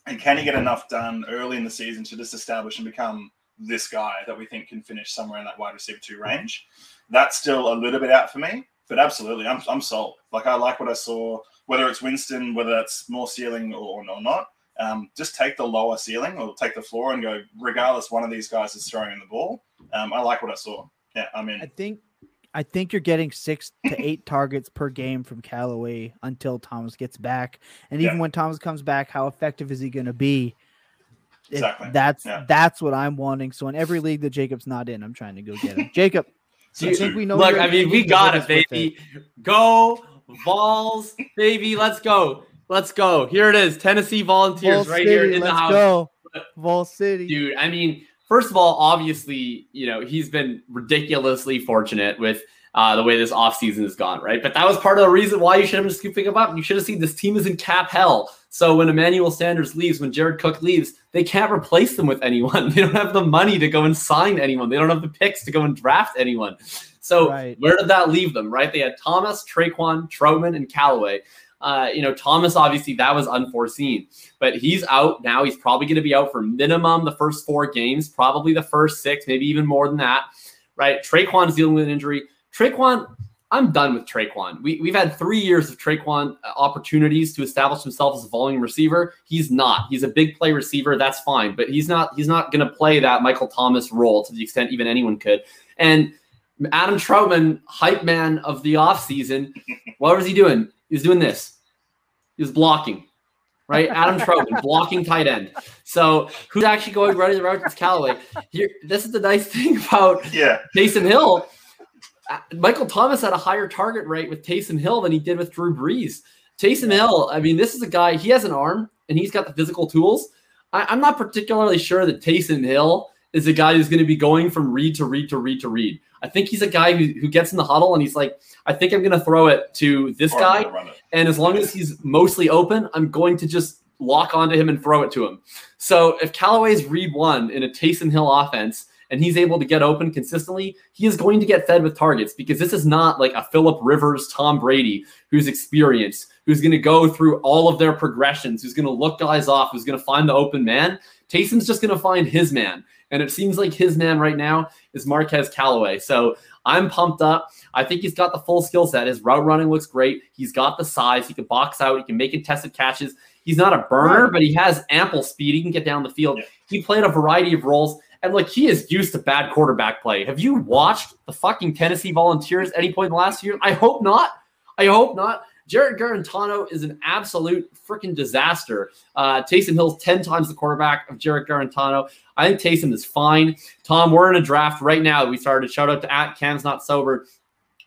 And can he get enough done early in the season to just establish and become this guy that we think can finish somewhere in that wide receiver two range? That's still a little bit out for me, but absolutely, I'm, I'm sold. Like I like what I saw, whether it's Winston, whether that's more ceiling or, or not. Um, just take the lower ceiling or take the floor and go, regardless, one of these guys is throwing in the ball. Um, I like what I saw. Yeah, I mean, I think I think you're getting six to eight targets per game from Callaway until Thomas gets back. And even Yeah. when Thomas comes back, how effective is he going to be? It- Exactly. that's Yeah. that's what I'm wanting. So in every league that Jacob's not in, I'm trying to go get him. Jacob, do you think we know? Look, I mean, we got Hit it, us with baby. Go Vols, baby. Let's go. Let's go. Here it is. Tennessee Volunteers Vol right City, here in let's the house. go. Vol City. Dude, I mean, first of all, obviously, you know, he's been ridiculously fortunate with uh, the way this offseason has gone, right? But that was part of the reason why you should have been scooping him up. You should have seen this team is in cap hell. So when Emmanuel Sanders leaves, when Jared Cook leaves, they can't replace them with anyone. They don't have the money to go and sign anyone. They don't have the picks to go and draft anyone. So Right. where did that leave them, right? They had Thomas, Tre'Quan, Trautman, and Callaway. Uh, you know, Thomas, obviously, that was unforeseen, but he's out now. He's probably going to be out for minimum the first four games, probably the first six, maybe even more than that, right? Tre'Quan's dealing with an injury. Tre'Quan, I'm done with Tre'Quan. We, we've had three years of Tre'Quan uh, opportunities to establish himself as a volume receiver. He's not. He's a big play receiver. That's fine, but he's not. He's not going to play that Michael Thomas role to the extent even anyone could. And Adam Trautman, hype man of the offseason, what was he doing? He was doing this. He was blocking, right? Adam Trautman, blocking tight end. So who's actually going running around with Callaway? Here, this is the nice thing about yeah, Taysom Hill. uh, Michael Thomas had a higher target rate with Taysom Hill than he did with Drew Brees. Taysom Hill, I mean, this is a guy, he has an arm and he's got the physical tools. I, I'm not particularly sure that Taysom Hill is a guy who's going to be going from read to read to read to read. I think he's a guy who, who gets in the huddle and he's like, I think I'm going to throw it to this or guy. gonna run it. And as long as he's mostly open, I'm going to just lock onto him and throw it to him. So if Callaway's read one in a Taysom Hill offense and he's able to get open consistently, he is going to get fed with targets because this is not like a Philip Rivers, Tom Brady who's experienced, who's going to go through all of their progressions, who's going to look guys off, who's going to find the open man. Taysom's just going to find his man. And it seems like his man right now is Marquez Callaway. So I'm pumped up. I think he's got the full skill set. His route running looks great. He's got the size. He can box out. He can make contested catches. He's not a burner, but he has ample speed. He can get down the field. Yeah. He played a variety of roles. And like he is used to bad quarterback play. Have you watched the fucking Tennessee Volunteers at any point in the last year? I hope not. I hope not. Jarrett Guarantano is an absolute freaking disaster. Uh, Taysom Hill's 10 times the quarterback of Jarrett Guarantano. I think Taysom is fine. Tom, we're in a draft right now. We started. Shout out to at Cam's Not Sober.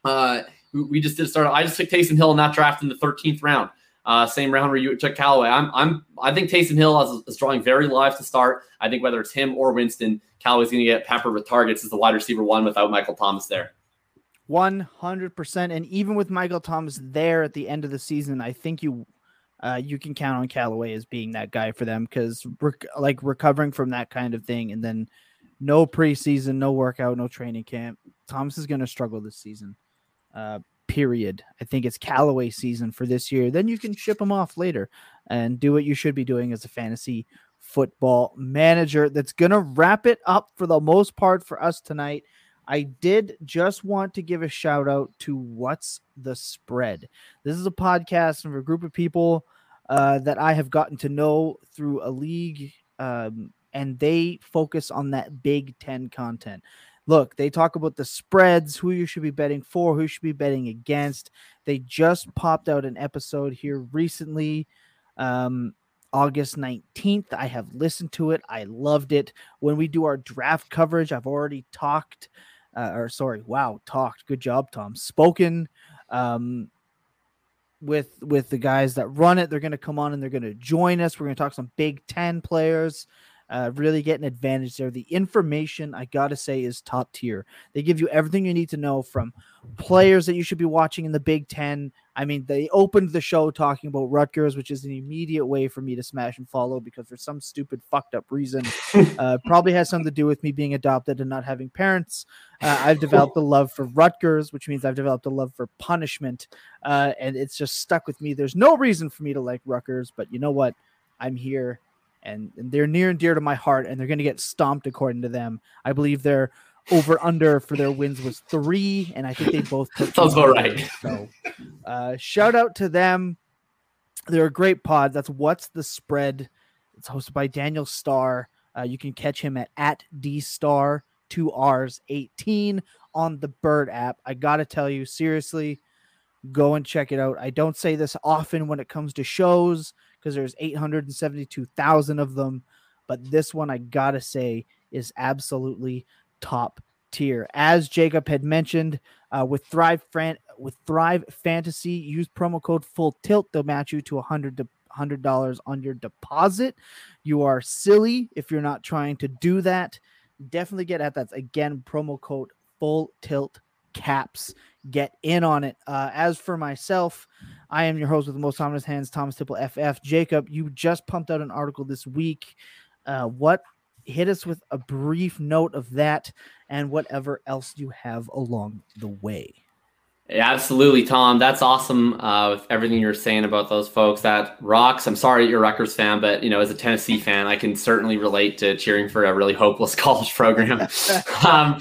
Uh, we- we just did start. I just took Taysom Hill in that draft in the 13th round. Uh, same round where you took Callaway. I'm, I'm, I think Taysom Hill is, is drawing very live to start. I think whether it's him or Winston, Callaway's going to get peppered with targets as the wide receiver one without Michael Thomas there. 100%. And even with Michael Thomas there at the end of the season, I think you uh, you can count on Callaway as being that guy for them because rec- like recovering from that kind of thing and then no preseason, no workout, no training camp. Thomas is going to struggle this season. Uh, period. I think it's Callaway season for this year. Then you can ship him off later and do what you should be doing as a fantasy football manager. That's going to wrap it up for the most part for us tonight. I did just want to give a shout out to What's the Spread. This is a podcast of a group of people uh, that I have gotten to know through a league, um, and they focus on that Big Ten content. Look, they talk about the spreads, who you should be betting for, who you should be betting against. They just popped out an episode here recently. Um, August 19th. I have listened to it. I loved it. When we do our draft coverage, I've already talked, uh, or sorry, wow, talked. Good job, Tom. Spoken um, with with the guys that run it. They're going to come on and they're going to join us. We're going to talk some Big Ten players. Uh, really get an advantage there. The information I gotta say is top tier. They give you everything you need to know from players that you should be watching in the Big Ten. I mean, they opened the show talking about Rutgers, which is an immediate way for me to smash and follow because for some stupid fucked up reason, uh, probably has something to do with me being adopted and not having parents. Uh, I've developed a love for Rutgers, which means I've developed a love for punishment, uh, and it's just stuck with me. There's no reason for me to like Rutgers, but you know what? I'm here. And, and they're near and dear to my heart, and they're going to get stomped according to them. I believe they're over under for their wins was three, and I think they both took Sounds about right. So, uh, shout out to them. They're a great pod. That's what's the spread. It's hosted by Daniel Starr. Uh, you can catch him at at d star two r's eighteen on the Bird app. I gotta tell you, seriously, go and check it out. I don't say this often when it comes to shows because there's 872,000 of them, but this one I gotta say is absolutely top tier. As Jacob had mentioned, uh, with Thrive Fran- with Thrive Fantasy, use promo code Full Tilt. They'll match you to a hundred hundred dollars on your deposit. You are silly if you're not trying to do that. Definitely get at that. Again, promo code Full Tilt Caps. Get in on it. Uh, as for myself, I am your host with the most ominous hands, Thomas Tipple FF. Jacob, you just pumped out an article this week. Uh, what hit us with a brief note of that and whatever else you have along the way. Yeah, absolutely, Tom. That's awesome uh, with everything you're saying about those folks. That rocks. I'm sorry you're a Rutgers fan, but you know, as a Tennessee fan, I can certainly relate to cheering for a really hopeless college program. um,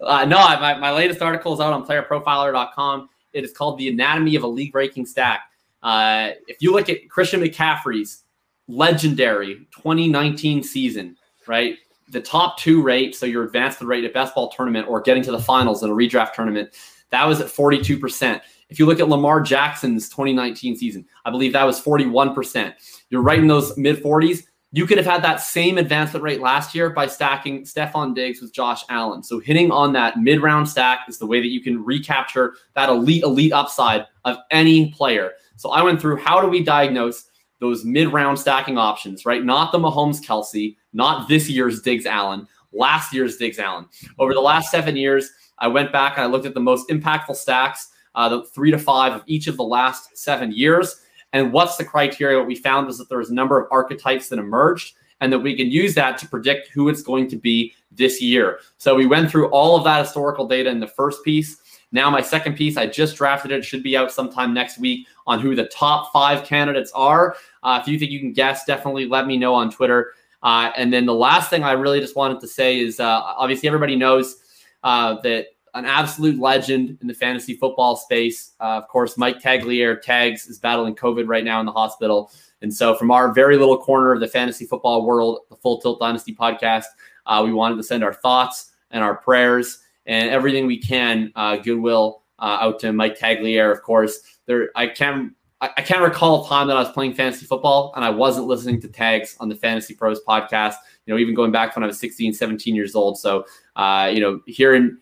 uh, no, my, my latest article is out on playerprofiler.com. It is called The Anatomy of a League Breaking Stack. Uh, if you look at Christian McCaffrey's legendary 2019 season, right? The top two rate, so your advanced rate at best ball tournament or getting to the finals in a redraft tournament, that was at 42%. If you look at Lamar Jackson's 2019 season, I believe that was 41%. You're right in those mid 40s. You could have had that same advancement rate last year by stacking Stefon Diggs with Josh Allen. So hitting on that mid round stack is the way that you can recapture that elite, elite upside of any player. So I went through how do we diagnose those mid round stacking options, right? Not the Mahomes Kelce, not this year's Diggs Allen, last year's Diggs Allen. Over the last seven years, I went back and I looked at the most impactful stacks, uh, the three to five of each of the last seven years. And what's the criteria? What we found was that there was a number of archetypes that emerged, and that we can use that to predict who it's going to be this year. So we went through all of that historical data in the first piece. Now, my second piece, I just drafted it, should be out sometime next week on who the top five candidates are. Uh, if you think you can guess, definitely let me know on Twitter. Uh, and then the last thing I really just wanted to say is uh, obviously everybody knows uh, that an absolute legend in the fantasy football space. Uh, of course, Mike Tagliere Tags is battling COVID right now in the hospital. And so, from our very little corner of the fantasy football world, the Full Tilt Dynasty podcast, uh, we wanted to send our thoughts and our prayers and everything we can, uh, goodwill uh, out to Mike Tagliere. Of course, there I can't I can't recall a time that I was playing fantasy football and I wasn't listening to tags on the Fantasy Pros podcast. You know, even going back when I was 16, 17 years old. So, uh, you know, hearing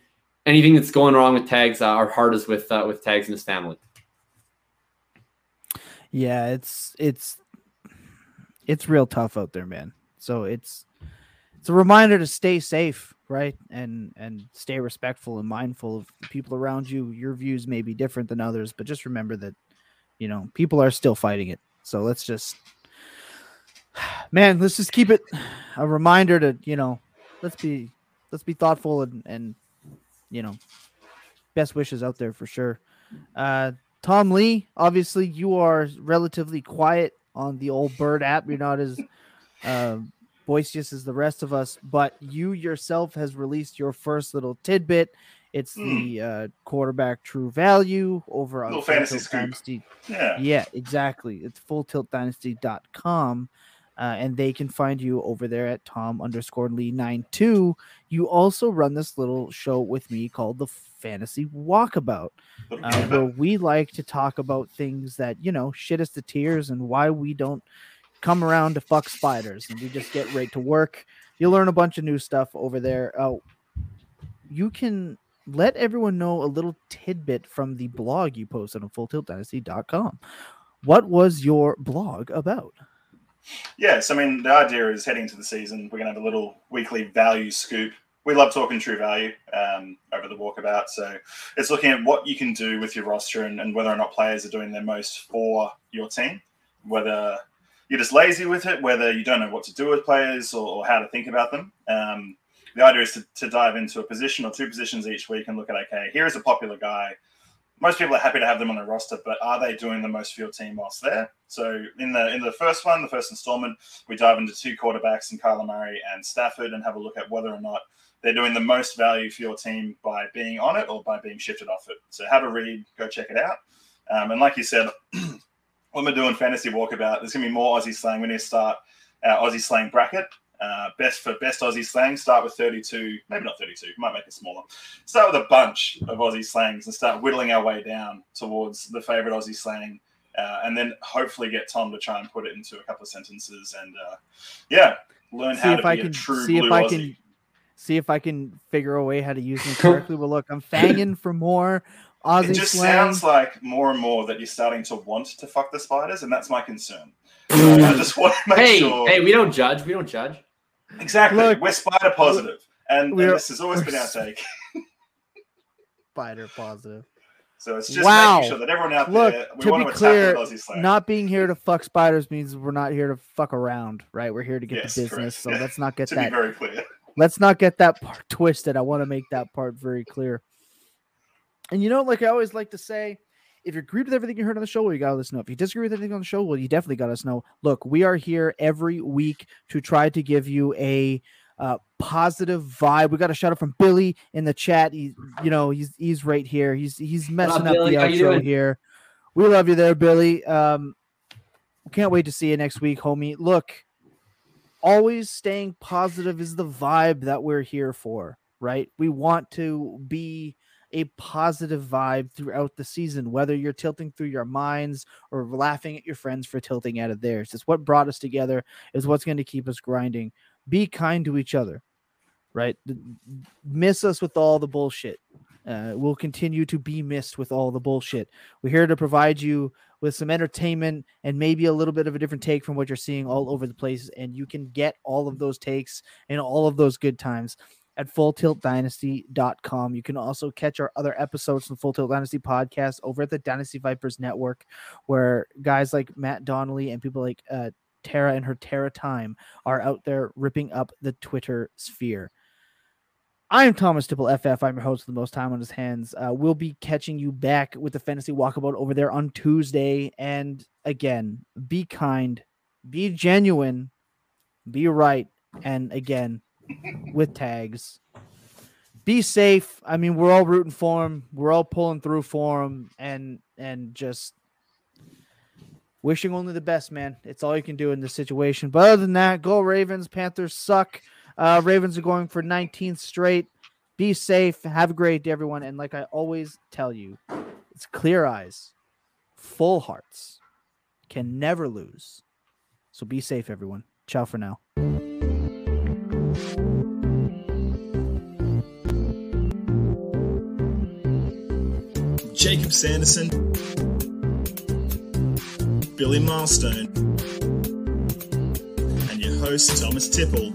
anything that's going wrong with tags, uh, our heart is with uh, with tags and his family. Yeah, it's it's it's real tough out there, man. So it's it's a reminder to stay safe, right? And and stay respectful and mindful of people around you. Your views may be different than others, but just remember that you know people are still fighting it. So let's just man, let's just keep it a reminder to, you know, let's be let's be thoughtful and and you know, best wishes out there for sure. Uh Tom Lee, obviously you are relatively quiet on the old bird app. You're not as uh, boisterous as the rest of us, but you yourself has released your first little tidbit. It's mm. the uh, quarterback true value over on Fantasy Dynasty. Yeah. yeah, exactly. It's fulltiltdynasty.com. Uh, and they can find you over there at Tom underscore Lee nine two. You also run this little show with me called the Fantasy Walkabout, uh, where we like to talk about things that you know shit us to tears and why we don't come around to fuck spiders and we just get right to work. You learn a bunch of new stuff over there. Oh, you can let everyone know a little tidbit from the blog you posted on fulltiltdynasty.com. What was your blog about? Yes, I mean the idea is heading into the season, we're going to have a little weekly value scoop. We love talking true value um, over the walkabout, so it's looking at what you can do with your roster and, and whether or not players are doing their most for your team. Whether you're just lazy with it, whether you don't know what to do with players or, or how to think about them. Um, the idea is to, to dive into a position or two positions each week and look at okay, here is a popular guy most people are happy to have them on their roster, but are they doing the most for your team whilst there? So in the in the first one, the first installment, we dive into two quarterbacks in Kyler Murray and Stafford and have a look at whether or not they're doing the most value for your team by being on it or by being shifted off it. So have a read, go check it out. Um, and like you said, when we're doing fantasy walkabout, there's gonna be more Aussie slang. We need to start our Aussie slang bracket. Uh, best for best Aussie slang, start with 32, maybe not 32, might make it smaller. Start with a bunch of Aussie slangs and start whittling our way down towards the favorite Aussie slang. Uh, and then hopefully get Tom to try and put it into a couple of sentences and uh, yeah, learn see how to be I can, a true see blue if I Aussie. Can, see if I can figure a way how to use them correctly. well, look, I'm fanging for more Aussie It just slang. sounds like more and more that you're starting to want to fuck the spiders, and that's my concern. I just want to make hey, sure. Hey, we don't judge. We don't judge. Exactly. Look, we're spider positive, and, and this has always been our take. spider positive. So it's just wow. making sure that everyone out Look, there. to be clear, not being here to fuck spiders means we're not here to fuck around, right? We're here to get yes, the business. Correct. So let's not get that. very clear. Let's not get that part twisted. I want to make that part very clear. And you know, like I always like to say, if you agree with everything you heard on the show, well, you got to let us know. If you disagree with anything on the show, well, you definitely got us know. Look, we are here every week to try to give you a uh, positive vibe. We got a shout out from Billy in the chat. He's, you know, he's he's right here. He's he's messing up, up the outro here. We love you there, Billy. Um, can't wait to see you next week, homie. Look, always staying positive is the vibe that we're here for, right? We want to be a positive vibe throughout the season, whether you're tilting through your minds or laughing at your friends for tilting out of theirs. It's what brought us together, is what's going to keep us grinding. Be kind to each other, right? Miss us with all the bullshit. Uh, we'll continue to be missed with all the bullshit. We're here to provide you with some entertainment and maybe a little bit of a different take from what you're seeing all over the place. And you can get all of those takes and all of those good times at fulltiltdynasty.com. You can also catch our other episodes from Full Tilt Dynasty podcast over at the Dynasty Vipers Network, where guys like Matt Donnelly and people like uh, Tara and her Tara Time are out there ripping up the Twitter sphere. I am Thomas Tipple FF. I'm your host with the most time on his hands. Uh, we'll be catching you back with the fantasy walkabout over there on Tuesday. And again, be kind, be genuine, be right, and again, with tags. Be safe. I mean, we're all rooting for him. We're all pulling through for him, and and just wishing only the best, man. It's all you can do in this situation. But other than that, go Ravens. Panthers suck. Uh, Ravens are going for 19th straight. Be safe. Have a great day, everyone. And like I always tell you, it's clear eyes, full hearts, can never lose. So be safe, everyone. Ciao for now. Jacob Sanderson, Billy Milestone, and your host, Thomas Tipple.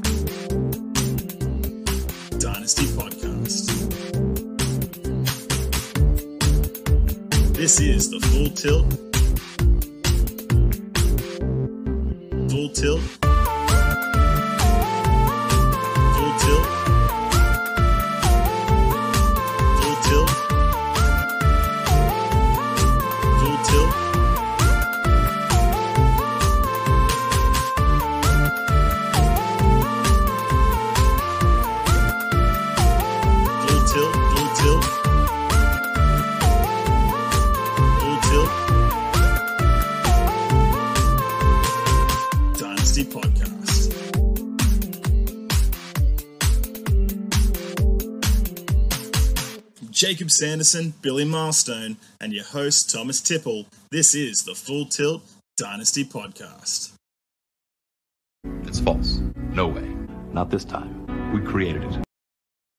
Dynasty Podcast. This is the Full Tilt. Full Tilt. Sanderson, Billy Milestone, and your host, Thomas Tipple. This is the Full Tilt Dynasty Podcast. It's false. No way. Not this time. We created it.